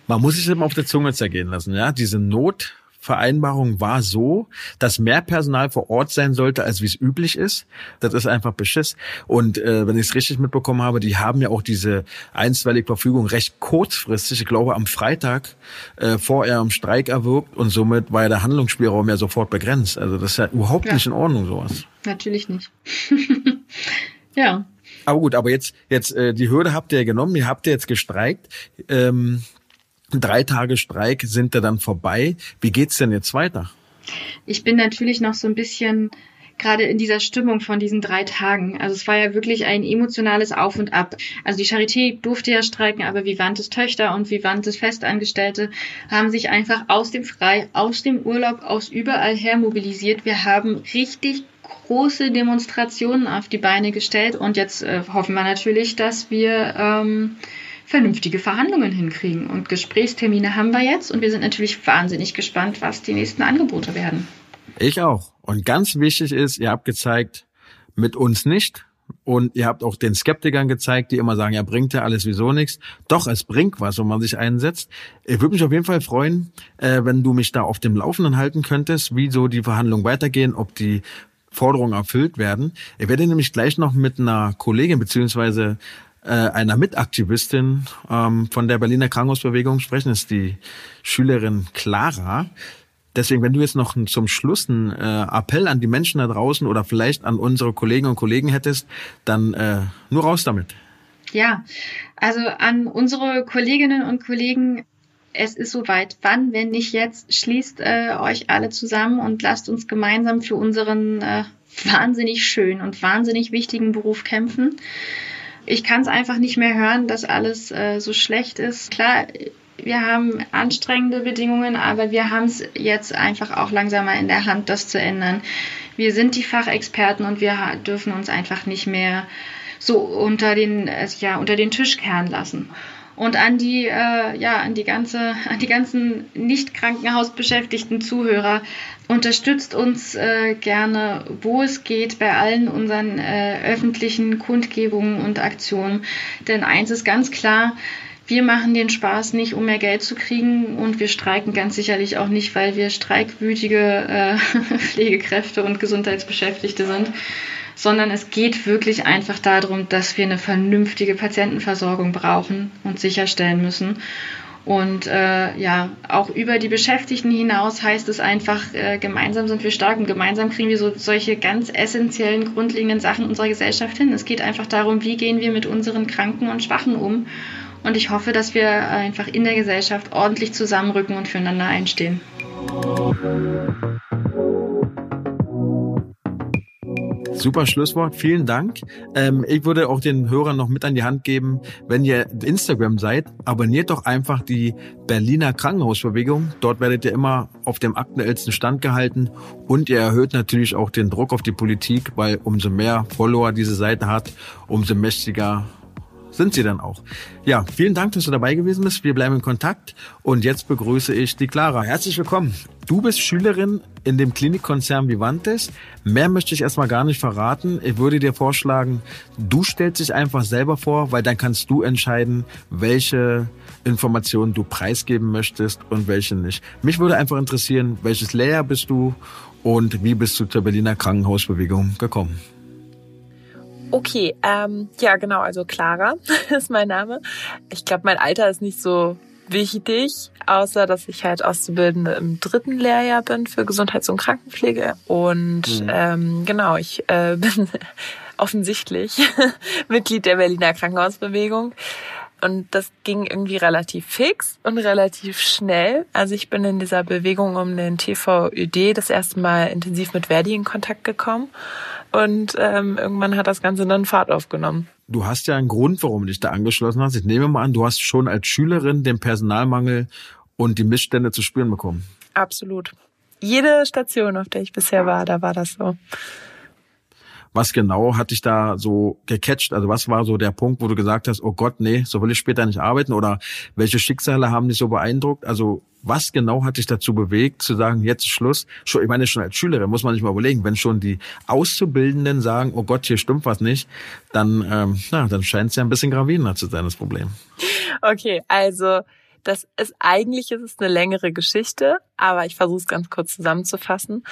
A: Man muss sich immer auf der Zunge zergehen lassen, ja. Diese Not Vereinbarung war so, dass mehr Personal vor Ort sein sollte, als wie es üblich ist. Das ist einfach Beschiss. Und äh, wenn ich es richtig mitbekommen habe, die haben ja auch diese einstweilige Verfügung recht kurzfristig, ich glaube am Freitag äh, vor ihrem Streik erwirkt und somit war ja der Handlungsspielraum ja sofort begrenzt. Also das ist ja überhaupt ja. nicht in Ordnung sowas.
B: Natürlich nicht. ja.
A: Aber gut, aber jetzt, jetzt äh, die Hürde habt ihr genommen, ihr habt ihr jetzt gestreikt. Ähm, Drei Tage Streik sind da dann vorbei. Wie geht's denn jetzt weiter?
B: Ich bin natürlich noch so ein bisschen gerade in dieser Stimmung von diesen drei Tagen. Also es war ja wirklich ein emotionales Auf und Ab. Also die Charité durfte ja streiken, aber Vivantes Töchter und Vivantes Festangestellte haben sich einfach aus dem Frei, aus dem Urlaub, aus überall her mobilisiert. Wir haben richtig große Demonstrationen auf die Beine gestellt und jetzt äh, hoffen wir natürlich, dass wir ähm, vernünftige Verhandlungen hinkriegen. Und Gesprächstermine haben wir jetzt und wir sind natürlich wahnsinnig gespannt, was die nächsten Angebote werden.
A: Ich auch. Und ganz wichtig ist, ihr habt gezeigt, mit uns nicht. Und ihr habt auch den Skeptikern gezeigt, die immer sagen, ja, bringt ja alles wieso nichts. Doch, es bringt was, wenn man sich einsetzt. Ich würde mich auf jeden Fall freuen, äh, wenn du mich da auf dem Laufenden halten könntest, wie so die Verhandlungen weitergehen, ob die Forderungen erfüllt werden. Ich werde nämlich gleich noch mit einer Kollegin beziehungsweise äh, einer Mitaktivistin ähm, von der Berliner Krankenhausbewegung sprechen, ist die Schülerin Clara. Deswegen, wenn du jetzt noch zum Schluss einen äh, Appell an die Menschen da draußen oder vielleicht an unsere Kolleginnen und Kollegen hättest, dann äh, nur raus damit.
B: Ja, also an unsere Kolleginnen und Kollegen, es ist soweit. Wann, wenn nicht jetzt, schließt äh, euch alle zusammen und lasst uns gemeinsam für unseren äh, wahnsinnig schönen und wahnsinnig wichtigen Beruf kämpfen ich kann es einfach nicht mehr hören, dass alles äh, so schlecht ist. Klar, wir haben anstrengende Bedingungen, aber wir haben es jetzt einfach auch langsam mal in der Hand, das zu ändern. Wir sind die Fachexperten und wir dürfen uns einfach nicht mehr so unter den, äh, ja, unter den Tisch kehren lassen und an die, äh, ja, an die ganze, an die ganzen nicht Krankenhausbeschäftigten Zuhörer. Unterstützt uns äh, gerne, wo es geht, bei allen unseren äh, öffentlichen Kundgebungen und Aktionen. Denn eins ist ganz klar, wir machen den Spaß nicht, um mehr Geld zu kriegen und wir streiken ganz sicherlich auch nicht, weil wir streikwütige äh, Pflegekräfte und Gesundheitsbeschäftigte sind, sondern es geht wirklich einfach darum, dass wir eine vernünftige Patientenversorgung brauchen und sicherstellen müssen. Und äh, ja, auch über die Beschäftigten hinaus heißt es einfach, äh, gemeinsam sind wir stark und gemeinsam kriegen wir so solche ganz essentiellen, grundlegenden Sachen unserer Gesellschaft hin. Es geht einfach darum, wie gehen wir mit unseren Kranken und Schwachen um. Und ich hoffe, dass wir einfach in der Gesellschaft ordentlich zusammenrücken und füreinander einstehen.
A: Super Schlusswort, vielen Dank. Ähm, ich würde auch den Hörern noch mit an die Hand geben, wenn ihr Instagram seid, abonniert doch einfach die Berliner Krankenhausbewegung. Dort werdet ihr immer auf dem aktuellsten Stand gehalten und ihr erhöht natürlich auch den Druck auf die Politik, weil umso mehr Follower diese Seite hat, umso mächtiger sind sie dann auch. Ja, vielen Dank, dass du dabei gewesen bist. Wir bleiben in Kontakt und jetzt begrüße ich die Clara. Herzlich willkommen. Du bist Schülerin in dem Klinikkonzern Vivantes. Mehr möchte ich erstmal gar nicht verraten. Ich würde dir vorschlagen, du stellst dich einfach selber vor, weil dann kannst du entscheiden, welche Informationen du preisgeben möchtest und welche nicht. Mich würde einfach interessieren, welches Layer bist du und wie bist du zur Berliner Krankenhausbewegung gekommen?
C: Okay, ähm, ja genau, also Clara ist mein Name. Ich glaube, mein Alter ist nicht so wichtig, außer dass ich halt Auszubildende im dritten Lehrjahr bin für Gesundheits- und Krankenpflege. Und mhm. ähm, genau, ich äh, bin offensichtlich Mitglied der Berliner Krankenhausbewegung. Und das ging irgendwie relativ fix und relativ schnell. Also ich bin in dieser Bewegung um den TVÖD das erste Mal intensiv mit Verdi in Kontakt gekommen. Und ähm, irgendwann hat das Ganze dann Fahrt aufgenommen.
A: Du hast ja einen Grund, warum du dich da angeschlossen hast. Ich nehme mal an, du hast schon als Schülerin den Personalmangel und die Missstände zu spüren bekommen.
C: Absolut. Jede Station, auf der ich bisher war, da war das so.
A: Was genau hat dich da so gecatcht? Also was war so der Punkt, wo du gesagt hast, oh Gott, nee, so will ich später nicht arbeiten? Oder welche Schicksale haben dich so beeindruckt? Also was genau hat dich dazu bewegt, zu sagen, jetzt ist Schluss? Ich meine, schon als Schülerin muss man sich mal überlegen, wenn schon die Auszubildenden sagen, oh Gott, hier stimmt was nicht, dann, ähm, na, dann scheint es ja ein bisschen gravierender zu sein, das Problem.
C: Okay, also das ist eigentlich ist es eine längere Geschichte, aber ich versuche es ganz kurz zusammenzufassen.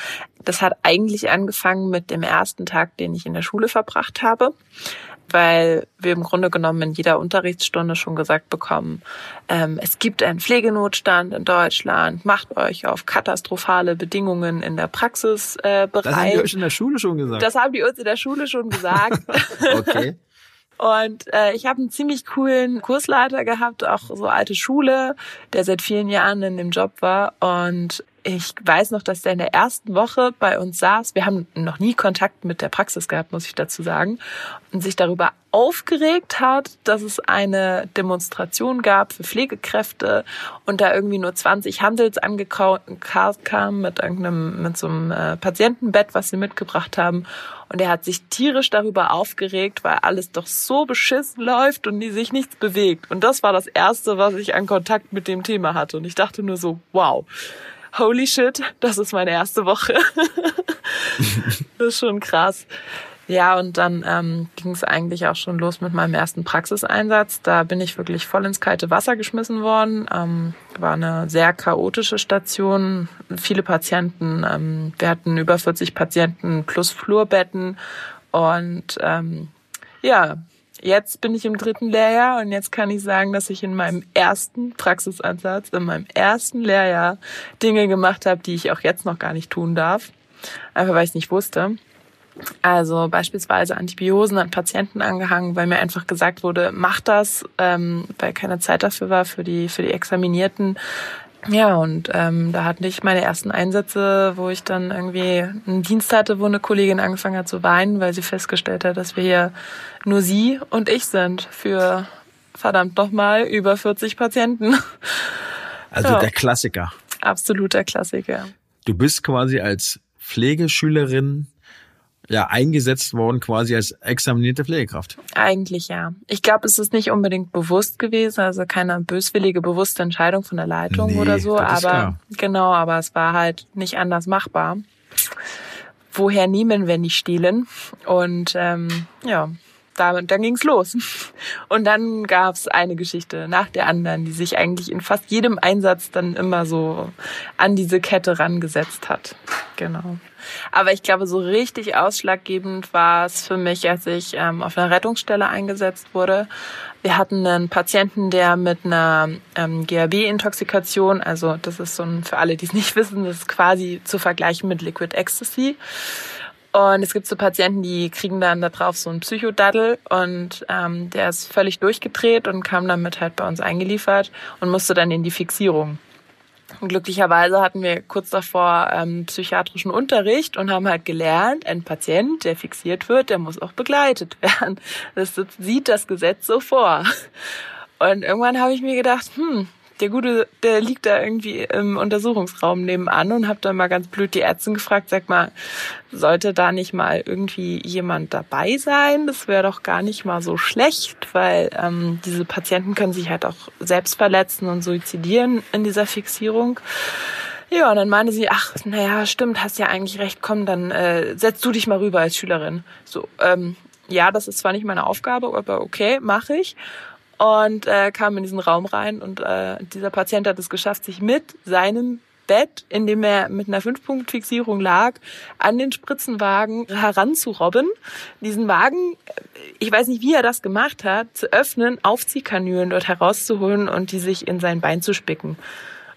C: Das hat eigentlich angefangen mit dem ersten Tag, den ich in der Schule verbracht habe, weil wir im Grunde genommen in jeder Unterrichtsstunde schon gesagt bekommen, ähm, es gibt einen Pflegenotstand in Deutschland, macht euch auf katastrophale Bedingungen in der Praxis äh, bereit. Das
A: haben die euch in der Schule schon gesagt.
C: Das haben die uns in der Schule schon gesagt. okay. Und äh, ich habe einen ziemlich coolen Kursleiter gehabt, auch so alte Schule, der seit vielen Jahren in dem Job war. Und ich weiß noch, dass der in der ersten Woche bei uns saß. Wir haben noch nie Kontakt mit der Praxis gehabt, muss ich dazu sagen. Und sich darüber aufgeregt hat, dass es eine Demonstration gab für Pflegekräfte und da irgendwie nur 20 Handels kamen mit irgendeinem, mit so einem äh, Patientenbett, was sie mitgebracht haben. Und er hat sich tierisch darüber aufgeregt, weil alles doch so beschissen läuft und die sich nichts bewegt. Und das war das erste, was ich an Kontakt mit dem Thema hatte. Und ich dachte nur so, wow holy shit, das ist meine erste Woche. das ist schon krass. Ja, und dann ähm, ging es eigentlich auch schon los mit meinem ersten Praxiseinsatz. Da bin ich wirklich voll ins kalte Wasser geschmissen worden. Ähm, war eine sehr chaotische Station, viele Patienten. Ähm, wir hatten über 40 Patienten plus Flurbetten. Und ähm, ja, jetzt bin ich im dritten Lehrjahr und jetzt kann ich sagen, dass ich in meinem ersten Praxisansatz, in meinem ersten Lehrjahr Dinge gemacht habe, die ich auch jetzt noch gar nicht tun darf. Einfach weil ich nicht wusste. Also beispielsweise Antibiosen an Patienten angehangen, weil mir einfach gesagt wurde, mach das, ähm, weil keine Zeit dafür war für die für die Examinierten. Ja, und ähm, da hatte ich meine ersten Einsätze, wo ich dann irgendwie einen Dienst hatte, wo eine Kollegin angefangen hat zu weinen, weil sie festgestellt hat, dass wir hier nur sie und ich sind für verdammt nochmal über 40 Patienten.
A: Also ja. der Klassiker.
C: Absoluter Klassiker.
A: Du bist quasi als Pflegeschülerin ja eingesetzt worden quasi als examinierte Pflegekraft.
C: Eigentlich ja. Ich glaube, es ist nicht unbedingt bewusst gewesen, also keine böswillige bewusste Entscheidung von der Leitung nee, oder so, aber klar. genau, aber es war halt nicht anders machbar. Woher nehmen, wenn nicht stehlen? Und ähm, ja, damit, dann ging's los. Und dann gab's eine Geschichte nach der anderen, die sich eigentlich in fast jedem Einsatz dann immer so an diese Kette rangesetzt hat. Genau. Aber ich glaube, so richtig ausschlaggebend war es für mich, als ich ähm, auf einer Rettungsstelle eingesetzt wurde. Wir hatten einen Patienten, der mit einer ähm, GHB-Intoxikation, also das ist so ein, für alle, die es nicht wissen, das ist quasi zu vergleichen mit Liquid Ecstasy. Und es gibt so Patienten, die kriegen dann da drauf so einen Psychodaddel und ähm, der ist völlig durchgedreht und kam damit halt bei uns eingeliefert und musste dann in die Fixierung. Und glücklicherweise hatten wir kurz davor ähm, psychiatrischen Unterricht und haben halt gelernt, ein Patient, der fixiert wird, der muss auch begleitet werden. Das sieht das Gesetz so vor. Und irgendwann habe ich mir gedacht, hm, der Gute, der liegt da irgendwie im Untersuchungsraum nebenan und habe dann mal ganz blöd die Ärztin gefragt, sag mal, sollte da nicht mal irgendwie jemand dabei sein? Das wäre doch gar nicht mal so schlecht, weil ähm, diese Patienten können sich halt auch selbst verletzen und suizidieren in dieser Fixierung. Ja, und dann meinte sie, ach, naja, stimmt, hast ja eigentlich recht, komm, dann äh, setz du dich mal rüber als Schülerin. So, ähm, ja, das ist zwar nicht meine Aufgabe, aber okay, mache ich und äh, kam in diesen Raum rein und äh, dieser Patient hat es geschafft, sich mit seinem Bett, in dem er mit einer Fünf-Punkt-Fixierung lag, an den Spritzenwagen heranzurobben, diesen Wagen, ich weiß nicht, wie er das gemacht hat, zu öffnen, Aufziehkanülen dort herauszuholen und die sich in sein Bein zu spicken.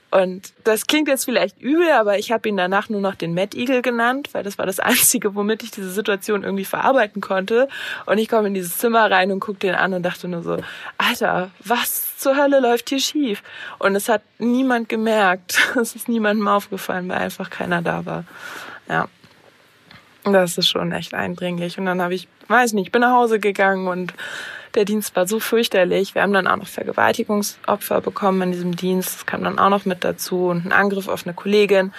C: Und das klingt jetzt vielleicht übel, aber ich habe ihn danach nur noch den Mad Eagle genannt, weil das war das Einzige, womit ich diese Situation irgendwie verarbeiten konnte. Und ich komme in dieses Zimmer rein und gucke den an und dachte nur so, Alter, was zur Hölle läuft hier schief? Und es hat niemand gemerkt. Es ist niemandem aufgefallen, weil einfach keiner da war. Ja. Das ist schon echt eindringlich. Und dann habe ich, weiß nicht, bin nach Hause gegangen und der Dienst war so fürchterlich. Wir haben dann auch noch Vergewaltigungsopfer bekommen in diesem Dienst. Das kam dann auch noch mit dazu und ein Angriff auf eine Kollegin.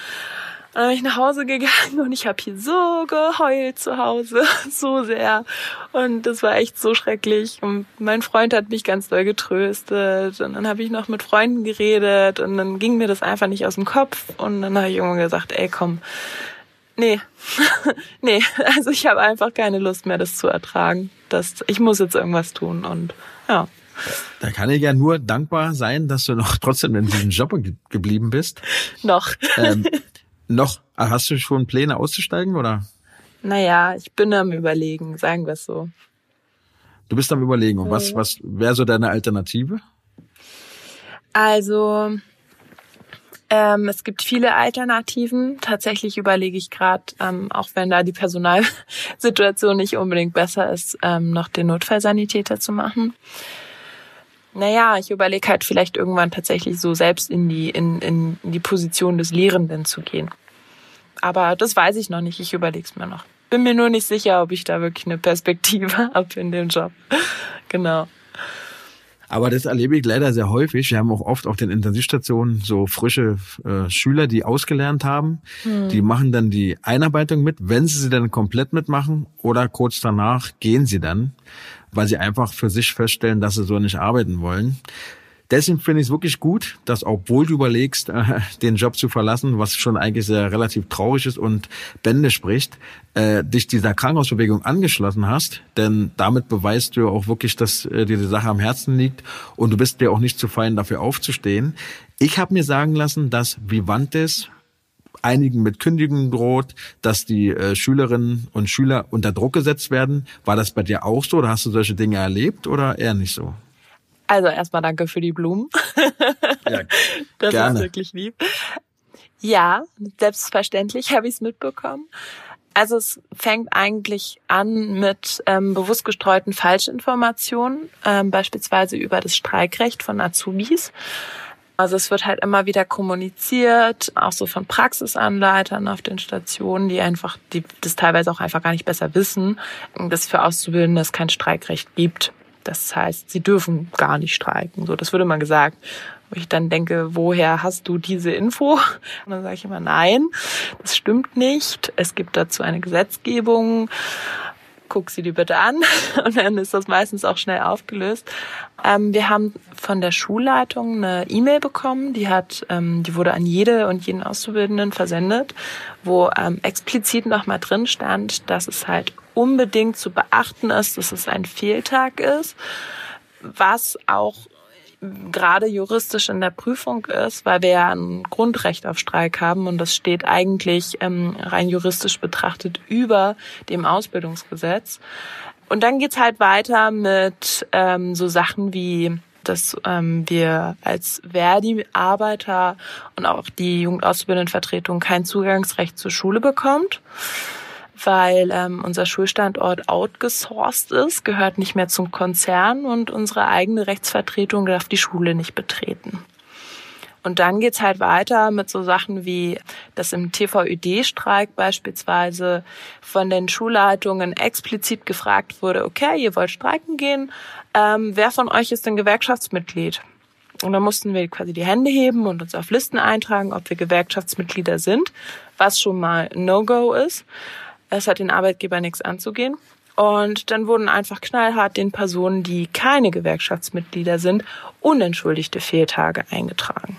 C: Und dann bin ich nach Hause gegangen und ich habe hier so geheult zu Hause, so sehr. Und das war echt so schrecklich. Und mein Freund hat mich ganz doll getröstet. Und dann habe ich noch mit Freunden geredet und dann ging mir das einfach nicht aus dem Kopf. Und dann habe ich irgendwann gesagt, ey komm, nee, nee, also ich habe einfach keine Lust mehr, das zu ertragen. Das, ich muss jetzt irgendwas tun und ja.
A: Da kann ich ja nur dankbar sein, dass du noch trotzdem in diesem Job ge geblieben bist.
C: Noch.
A: Ähm, noch, hast du schon Pläne auszusteigen oder?
C: Naja, ich bin am überlegen, sagen wir es so.
A: Du bist am überlegen. Und was, was wäre so deine Alternative?
C: Also, ähm, es gibt viele Alternativen. Tatsächlich überlege ich gerade, ähm, auch wenn da die Personalsituation nicht unbedingt besser ist, ähm, noch den Notfallsanitäter zu machen. Naja, ich überlege halt vielleicht irgendwann tatsächlich so selbst in die, in, in die Position des Lehrenden zu gehen. Aber das weiß ich noch nicht. Ich überlege es mir noch. Bin mir nur nicht sicher, ob ich da wirklich eine Perspektive habe in dem Job. genau.
A: Aber das erlebe ich leider sehr häufig. Wir haben auch oft auf den Intensivstationen so frische äh, Schüler, die ausgelernt haben. Hm. Die machen dann die Einarbeitung mit, wenn sie sie dann komplett mitmachen oder kurz danach gehen sie dann, weil sie einfach für sich feststellen, dass sie so nicht arbeiten wollen. Deswegen finde ich es wirklich gut, dass obwohl du überlegst, äh, den Job zu verlassen, was schon eigentlich sehr relativ traurig ist und Bände spricht, äh, dich dieser Krankenhausbewegung angeschlossen hast. Denn damit beweist du auch wirklich, dass äh, dir die Sache am Herzen liegt und du bist dir auch nicht zu fein, dafür aufzustehen. Ich habe mir sagen lassen, dass Vivantes einigen mit Kündigung droht, dass die äh, Schülerinnen und Schüler unter Druck gesetzt werden. War das bei dir auch so oder hast du solche Dinge erlebt oder eher nicht so?
C: Also erstmal danke für die Blumen. Ja, das gerne. ist wirklich lieb. Ja, selbstverständlich habe ich es mitbekommen. Also es fängt eigentlich an mit ähm, bewusst gestreuten Falschinformationen, ähm, beispielsweise über das Streikrecht von Azubis. Also es wird halt immer wieder kommuniziert, auch so von Praxisanleitern auf den Stationen, die einfach, die das teilweise auch einfach gar nicht besser wissen, dass für Auszubildende es kein Streikrecht gibt. Das heißt, sie dürfen gar nicht streiken. So, das würde man gesagt. Wo ich dann denke, woher hast du diese Info? Und dann sage ich immer, nein, das stimmt nicht. Es gibt dazu eine Gesetzgebung. Guck sie dir bitte an. Und dann ist das meistens auch schnell aufgelöst. Ähm, wir haben von der Schulleitung eine E-Mail bekommen, die hat, ähm, die wurde an jede und jeden Auszubildenden versendet, wo ähm, explizit nochmal drin stand, dass es halt unbedingt zu beachten ist, dass es ein Fehltag ist, was auch gerade juristisch in der Prüfung ist, weil wir ja ein Grundrecht auf Streik haben und das steht eigentlich ähm, rein juristisch betrachtet über dem Ausbildungsgesetz. Und dann geht's halt weiter mit ähm, so Sachen wie dass ähm, wir als Verdi-Arbeiter und auch die Jugendauszubildendenvertretung kein Zugangsrecht zur Schule bekommt weil ähm, unser Schulstandort outgesourced ist, gehört nicht mehr zum Konzern und unsere eigene Rechtsvertretung darf die Schule nicht betreten. Und dann geht's halt weiter mit so Sachen wie, dass im TVÖD-Streik beispielsweise von den Schulleitungen explizit gefragt wurde, okay, ihr wollt streiken gehen, ähm, wer von euch ist denn Gewerkschaftsmitglied? Und dann mussten wir quasi die Hände heben und uns auf Listen eintragen, ob wir Gewerkschaftsmitglieder sind, was schon mal No-Go ist. Es hat den Arbeitgeber nichts anzugehen. Und dann wurden einfach knallhart den Personen, die keine Gewerkschaftsmitglieder sind, unentschuldigte Fehltage eingetragen.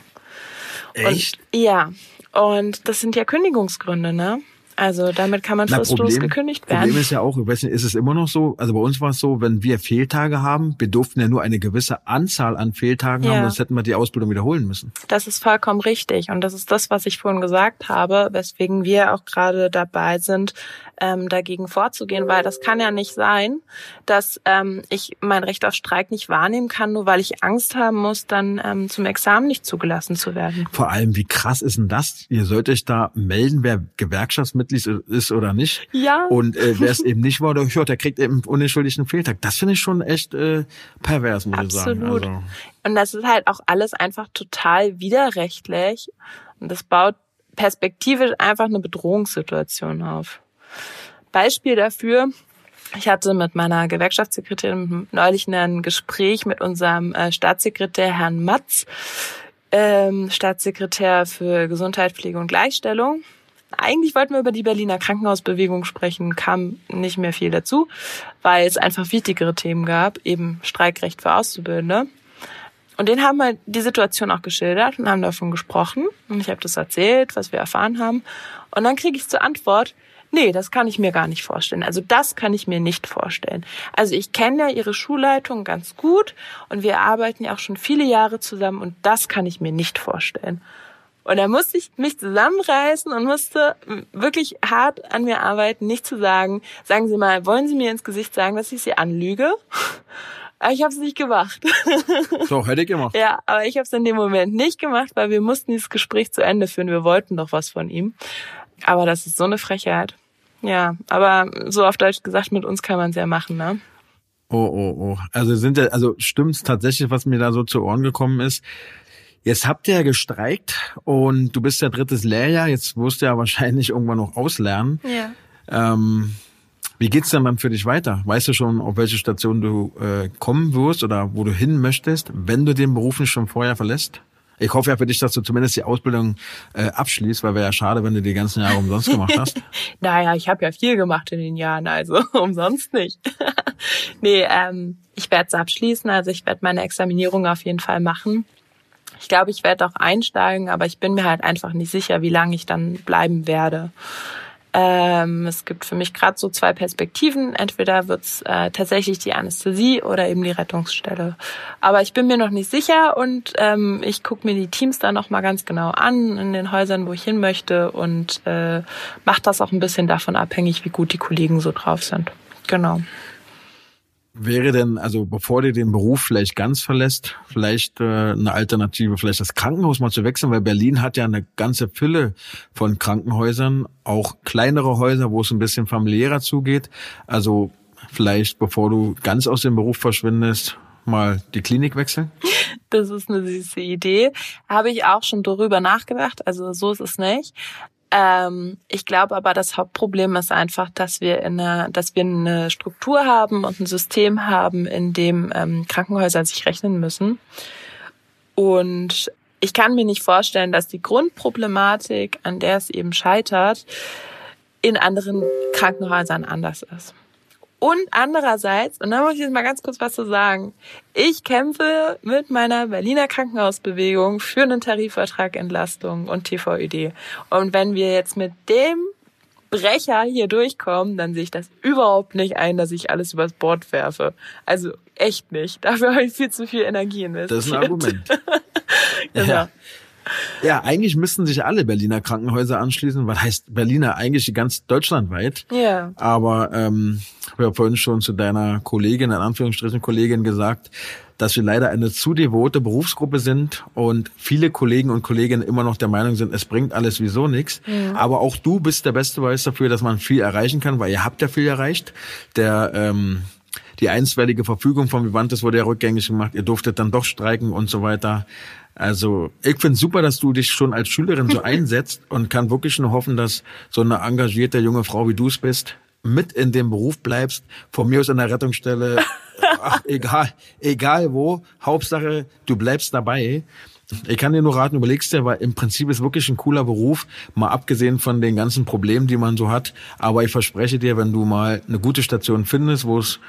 A: Echt?
C: Und, ja. Und das sind ja Kündigungsgründe, ne? Also damit kann man Na, fristlos Problem, gekündigt werden.
A: Problem ist ja auch, ich weiß nicht, ist es immer noch so, also bei uns war es so, wenn wir Fehltage haben, wir durften ja nur eine gewisse Anzahl an Fehltagen ja. haben, sonst hätten wir die Ausbildung wiederholen müssen.
C: Das ist vollkommen richtig und das ist das, was ich vorhin gesagt habe, weswegen wir auch gerade dabei sind, ähm, dagegen vorzugehen, weil das kann ja nicht sein, dass ähm, ich mein Recht auf Streik nicht wahrnehmen kann, nur weil ich Angst haben muss, dann ähm, zum Examen nicht zugelassen zu werden.
A: Vor allem, wie krass ist denn das? Ihr sollt euch da melden, wer Gewerkschaftsmitglied ist oder nicht.
C: Ja.
A: Und äh, wer es eben nicht war, der, der kriegt eben unentschuldigten Fehltag. Das finde ich schon echt äh, pervers, muss
C: Absolut.
A: ich sagen.
C: Also. Und das ist halt auch alles einfach total widerrechtlich. Und das baut perspektivisch einfach eine Bedrohungssituation auf. Beispiel dafür, ich hatte mit meiner Gewerkschaftssekretärin neulich ein Gespräch mit unserem äh, Staatssekretär Herrn Matz, ähm, Staatssekretär für Gesundheit, Pflege und Gleichstellung. Eigentlich wollten wir über die Berliner Krankenhausbewegung sprechen, kam nicht mehr viel dazu, weil es einfach wichtigere Themen gab, eben Streikrecht für Auszubildende. Und den haben wir die Situation auch geschildert und haben davon gesprochen. Und ich habe das erzählt, was wir erfahren haben. Und dann kriege ich zur Antwort, nee, das kann ich mir gar nicht vorstellen. Also das kann ich mir nicht vorstellen. Also ich kenne ja ihre Schulleitung ganz gut und wir arbeiten ja auch schon viele Jahre zusammen und das kann ich mir nicht vorstellen. Und da musste ich mich zusammenreißen und musste wirklich hart an mir arbeiten, nicht zu sagen, sagen Sie mal, wollen Sie mir ins Gesicht sagen, dass ich Sie anlüge? Aber ich habe es nicht gemacht.
A: Doch, hätte ich gemacht.
C: Ja, aber ich habe es in dem Moment nicht gemacht, weil wir mussten dieses Gespräch zu Ende führen. Wir wollten doch was von ihm. Aber das ist so eine Frechheit. Ja, aber so auf Deutsch gesagt, mit uns kann man es ja machen, ne?
A: Oh, oh, oh. Also sind ja, also stimmt's tatsächlich, was mir da so zu Ohren gekommen ist. Jetzt habt ihr ja gestreikt und du bist ja drittes Lehrjahr, jetzt wirst du ja wahrscheinlich irgendwann noch auslernen.
C: Ja.
A: Ähm, wie geht's denn dann für dich weiter? Weißt du schon, auf welche Station du äh, kommen wirst oder wo du hin möchtest, wenn du den Beruf nicht schon vorher verlässt? Ich hoffe ja für dich, dass du zumindest die Ausbildung äh, abschließt, weil wäre ja schade, wenn du die ganzen Jahre umsonst gemacht hast.
C: naja, ich habe ja viel gemacht in den Jahren, also umsonst nicht. nee, ähm, ich werde es abschließen, also ich werde meine Examinierung auf jeden Fall machen. Ich glaube, ich werde auch einsteigen, aber ich bin mir halt einfach nicht sicher, wie lange ich dann bleiben werde. Ähm, es gibt für mich gerade so zwei Perspektiven. Entweder wird's äh, tatsächlich die Anästhesie oder eben die Rettungsstelle. Aber ich bin mir noch nicht sicher und ähm, ich gucke mir die Teams da nochmal ganz genau an in den Häusern, wo ich hin möchte und äh, mache das auch ein bisschen davon abhängig, wie gut die Kollegen so drauf sind. Genau.
A: Wäre denn, also bevor du den Beruf vielleicht ganz verlässt, vielleicht äh, eine Alternative, vielleicht das Krankenhaus mal zu wechseln, weil Berlin hat ja eine ganze Fülle von Krankenhäusern, auch kleinere Häuser, wo es ein bisschen familiärer zugeht. Also vielleicht, bevor du ganz aus dem Beruf verschwindest, mal die Klinik wechseln?
C: Das ist eine süße Idee. Habe ich auch schon darüber nachgedacht. Also so ist es nicht. Ähm, ich glaube aber, das Hauptproblem ist einfach, dass wir in eine, dass wir eine Struktur haben und ein System haben, in dem ähm, Krankenhäuser sich rechnen müssen. Und ich kann mir nicht vorstellen, dass die Grundproblematik, an der es eben scheitert, in anderen Krankenhäusern anders ist. Und andererseits, und da muss ich jetzt mal ganz kurz was zu sagen, ich kämpfe mit meiner Berliner Krankenhausbewegung für einen Tarifvertrag Entlastung und TVÖD. Und wenn wir jetzt mit dem Brecher hier durchkommen, dann sehe ich das überhaupt nicht ein, dass ich alles übers Bord werfe. Also echt nicht. Dafür habe ich viel zu viel Energie investiert.
A: Das ist ein Argument. genau. Ja. Ja, eigentlich müssten sich alle Berliner Krankenhäuser anschließen. Was heißt Berliner? Eigentlich ganz deutschlandweit.
C: Ja.
A: Aber ähm, ich habe vorhin schon zu deiner Kollegin, in Anführungsstrichen Kollegin gesagt, dass wir leider eine zu devote Berufsgruppe sind und viele Kollegen und Kolleginnen immer noch der Meinung sind, es bringt alles wieso nichts. Ja. Aber auch du bist der beste Beweis dafür, dass man viel erreichen kann, weil ihr habt ja viel erreicht. Der ähm, die einstweilige Verfügung von Vivantes wurde ja rückgängig gemacht. Ihr durftet dann doch streiken und so weiter. Also ich finde super, dass du dich schon als Schülerin so einsetzt und kann wirklich nur hoffen, dass so eine engagierte junge Frau wie du es bist, mit in dem Beruf bleibst, von mir aus an der Rettungsstelle, ach, egal, egal wo, Hauptsache, du bleibst dabei. Ich kann dir nur raten, überlegst dir, weil im Prinzip ist wirklich ein cooler Beruf, mal abgesehen von den ganzen Problemen, die man so hat. Aber ich verspreche dir, wenn du mal eine gute Station findest, wo es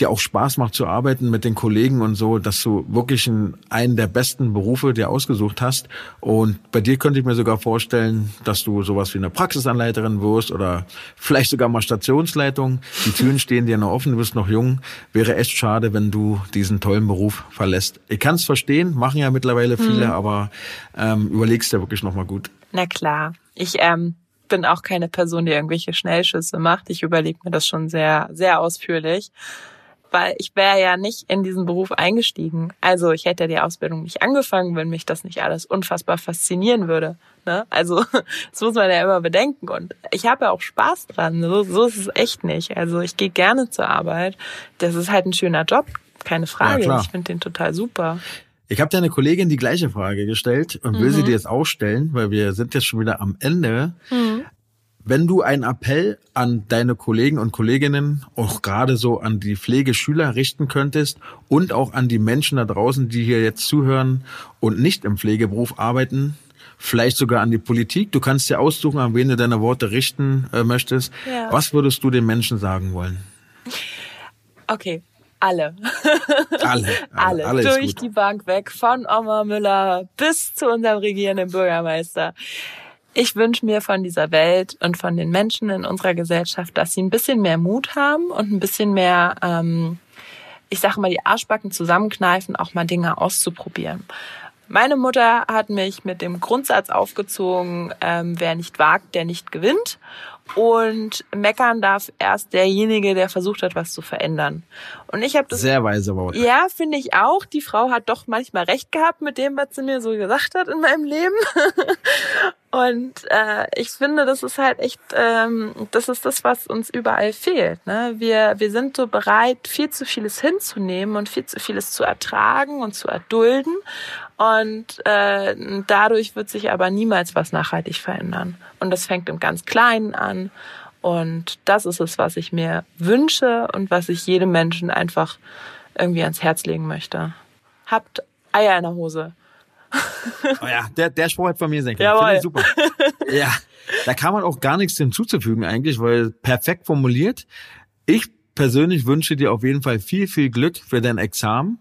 A: dir auch Spaß macht zu arbeiten mit den Kollegen und so, dass du wirklich einen, der besten Berufe dir ausgesucht hast. Und bei dir könnte ich mir sogar vorstellen, dass du sowas wie eine Praxisanleiterin wirst oder vielleicht sogar mal Stationsleitung. Die Türen stehen dir noch offen, du bist noch jung. Wäre echt schade, wenn du diesen tollen Beruf verlässt. Ich kann es verstehen, machen ja mittlerweile viele, mhm. aber ähm, überlegst dir wirklich nochmal gut.
C: Na klar. Ich ähm, bin auch keine Person, die irgendwelche Schnellschüsse macht. Ich überlege mir das schon sehr, sehr ausführlich weil ich wäre ja nicht in diesen Beruf eingestiegen. Also ich hätte die Ausbildung nicht angefangen, wenn mich das nicht alles unfassbar faszinieren würde. Ne? Also das muss man ja immer bedenken. Und ich habe ja auch Spaß dran. So, so ist es echt nicht. Also ich gehe gerne zur Arbeit. Das ist halt ein schöner Job, keine Frage. Ja, ich finde den total super.
A: Ich habe deine Kollegin die gleiche Frage gestellt und will mhm. sie dir jetzt auch stellen, weil wir sind jetzt schon wieder am Ende. Mhm. Wenn du einen Appell an deine Kollegen und Kolleginnen, auch gerade so an die Pflegeschüler richten könntest und auch an die Menschen da draußen, die hier jetzt zuhören und nicht im Pflegeberuf arbeiten, vielleicht sogar an die Politik. Du kannst dir aussuchen, an wen du deine Worte richten äh, möchtest. Ja. Was würdest du den Menschen sagen wollen?
C: Okay, alle.
A: Alle.
C: Alle. alle. Durch die Bank weg, von Oma Müller bis zu unserem regierenden Bürgermeister. Ich wünsche mir von dieser Welt und von den Menschen in unserer Gesellschaft, dass sie ein bisschen mehr Mut haben und ein bisschen mehr, ähm, ich sage mal, die Arschbacken zusammenkneifen, auch mal Dinge auszuprobieren. Meine Mutter hat mich mit dem Grundsatz aufgezogen, ähm, wer nicht wagt, der nicht gewinnt. Und meckern darf erst derjenige, der versucht hat, was zu verändern. Und ich habe das
A: sehr weise Worte.
C: Ja, finde ich auch. Die Frau hat doch manchmal recht gehabt mit dem, was sie mir so gesagt hat in meinem Leben. Und äh, ich finde, das ist halt echt, ähm, das ist das, was uns überall fehlt. Ne? Wir, wir sind so bereit, viel zu vieles hinzunehmen und viel zu vieles zu ertragen und zu erdulden. Und äh, dadurch wird sich aber niemals was nachhaltig verändern. Und das fängt im ganz Kleinen an. Und das ist es, was ich mir wünsche und was ich jedem Menschen einfach irgendwie ans Herz legen möchte. Habt Eier in der Hose.
A: Oh ja, der, der Spruch hat von mir sein können. Finde ich super. Ja, da kann man auch gar nichts hinzuzufügen eigentlich, weil perfekt formuliert. Ich persönlich wünsche dir auf jeden Fall viel, viel Glück für dein Examen.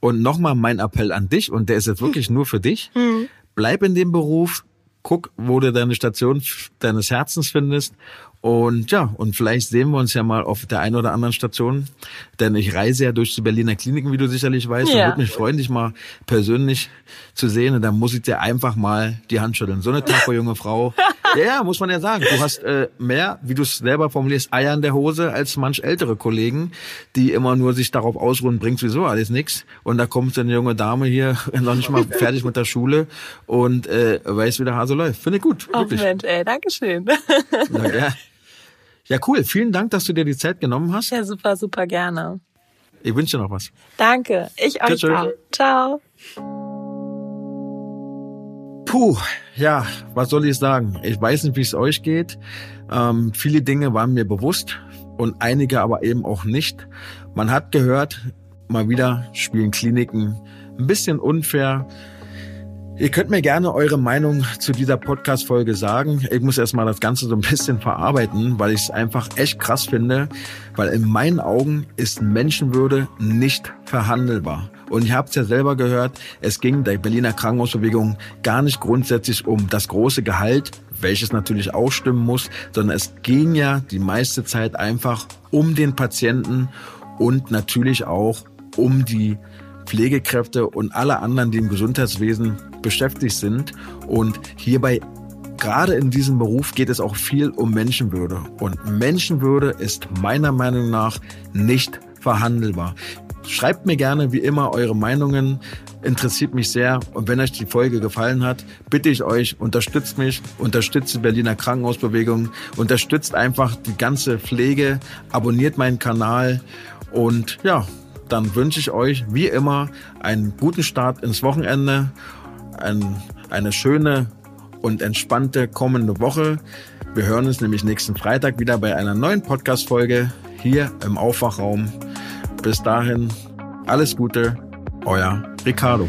A: Und nochmal mein Appell an dich, und der ist jetzt wirklich nur für dich. Mhm. Bleib in dem Beruf, guck, wo du deine Station deines Herzens findest und ja, und vielleicht sehen wir uns ja mal auf der einen oder anderen Station, denn ich reise ja durch die Berliner Kliniken, wie du sicherlich weißt, ja. und würde mich freuen, dich mal persönlich zu sehen. Und dann muss ich dir einfach mal die Hand schütteln. So eine taffe junge Frau. Ja, ja, muss man ja sagen. Du hast äh, mehr, wie du es selber formulierst, Eier in der Hose als manch ältere Kollegen, die immer nur sich darauf ausruhen, bringt sowieso alles nix. Und da kommt eine junge Dame hier, noch nicht mal fertig mit der Schule und äh, weiß, wie der Hase läuft. Finde ich gut.
C: Oh Mensch, ey, Dankeschön.
A: Ja, ja. Ja, cool. Vielen Dank, dass du dir die Zeit genommen hast.
C: Ja, super, super gerne.
A: Ich wünsche dir noch was.
C: Danke. Ich euch tschüss, auch. Ciao.
A: Puh, ja, was soll ich sagen? Ich weiß nicht, wie es euch geht. Ähm, viele Dinge waren mir bewusst und einige aber eben auch nicht. Man hat gehört, mal wieder spielen Kliniken ein bisschen unfair Ihr könnt mir gerne eure Meinung zu dieser Podcast-Folge sagen. Ich muss erstmal das Ganze so ein bisschen verarbeiten, weil ich es einfach echt krass finde, weil in meinen Augen ist Menschenwürde nicht verhandelbar. Und ihr habt es ja selber gehört, es ging der Berliner Krankenhausbewegung gar nicht grundsätzlich um das große Gehalt, welches natürlich auch stimmen muss, sondern es ging ja die meiste Zeit einfach um den Patienten und natürlich auch um die Pflegekräfte und alle anderen, die im Gesundheitswesen beschäftigt sind. Und hierbei, gerade in diesem Beruf, geht es auch viel um Menschenwürde. Und Menschenwürde ist meiner Meinung nach nicht verhandelbar. Schreibt mir gerne wie immer eure Meinungen, interessiert mich sehr. Und wenn euch die Folge gefallen hat, bitte ich euch, unterstützt mich, unterstützt die Berliner Krankenhausbewegung, unterstützt einfach die ganze Pflege, abonniert meinen Kanal und ja, dann wünsche ich euch wie immer einen guten Start ins Wochenende, ein, eine schöne und entspannte kommende Woche. Wir hören uns nämlich nächsten Freitag wieder bei einer neuen Podcast-Folge hier im Aufwachraum. Bis dahin, alles Gute, euer Ricardo.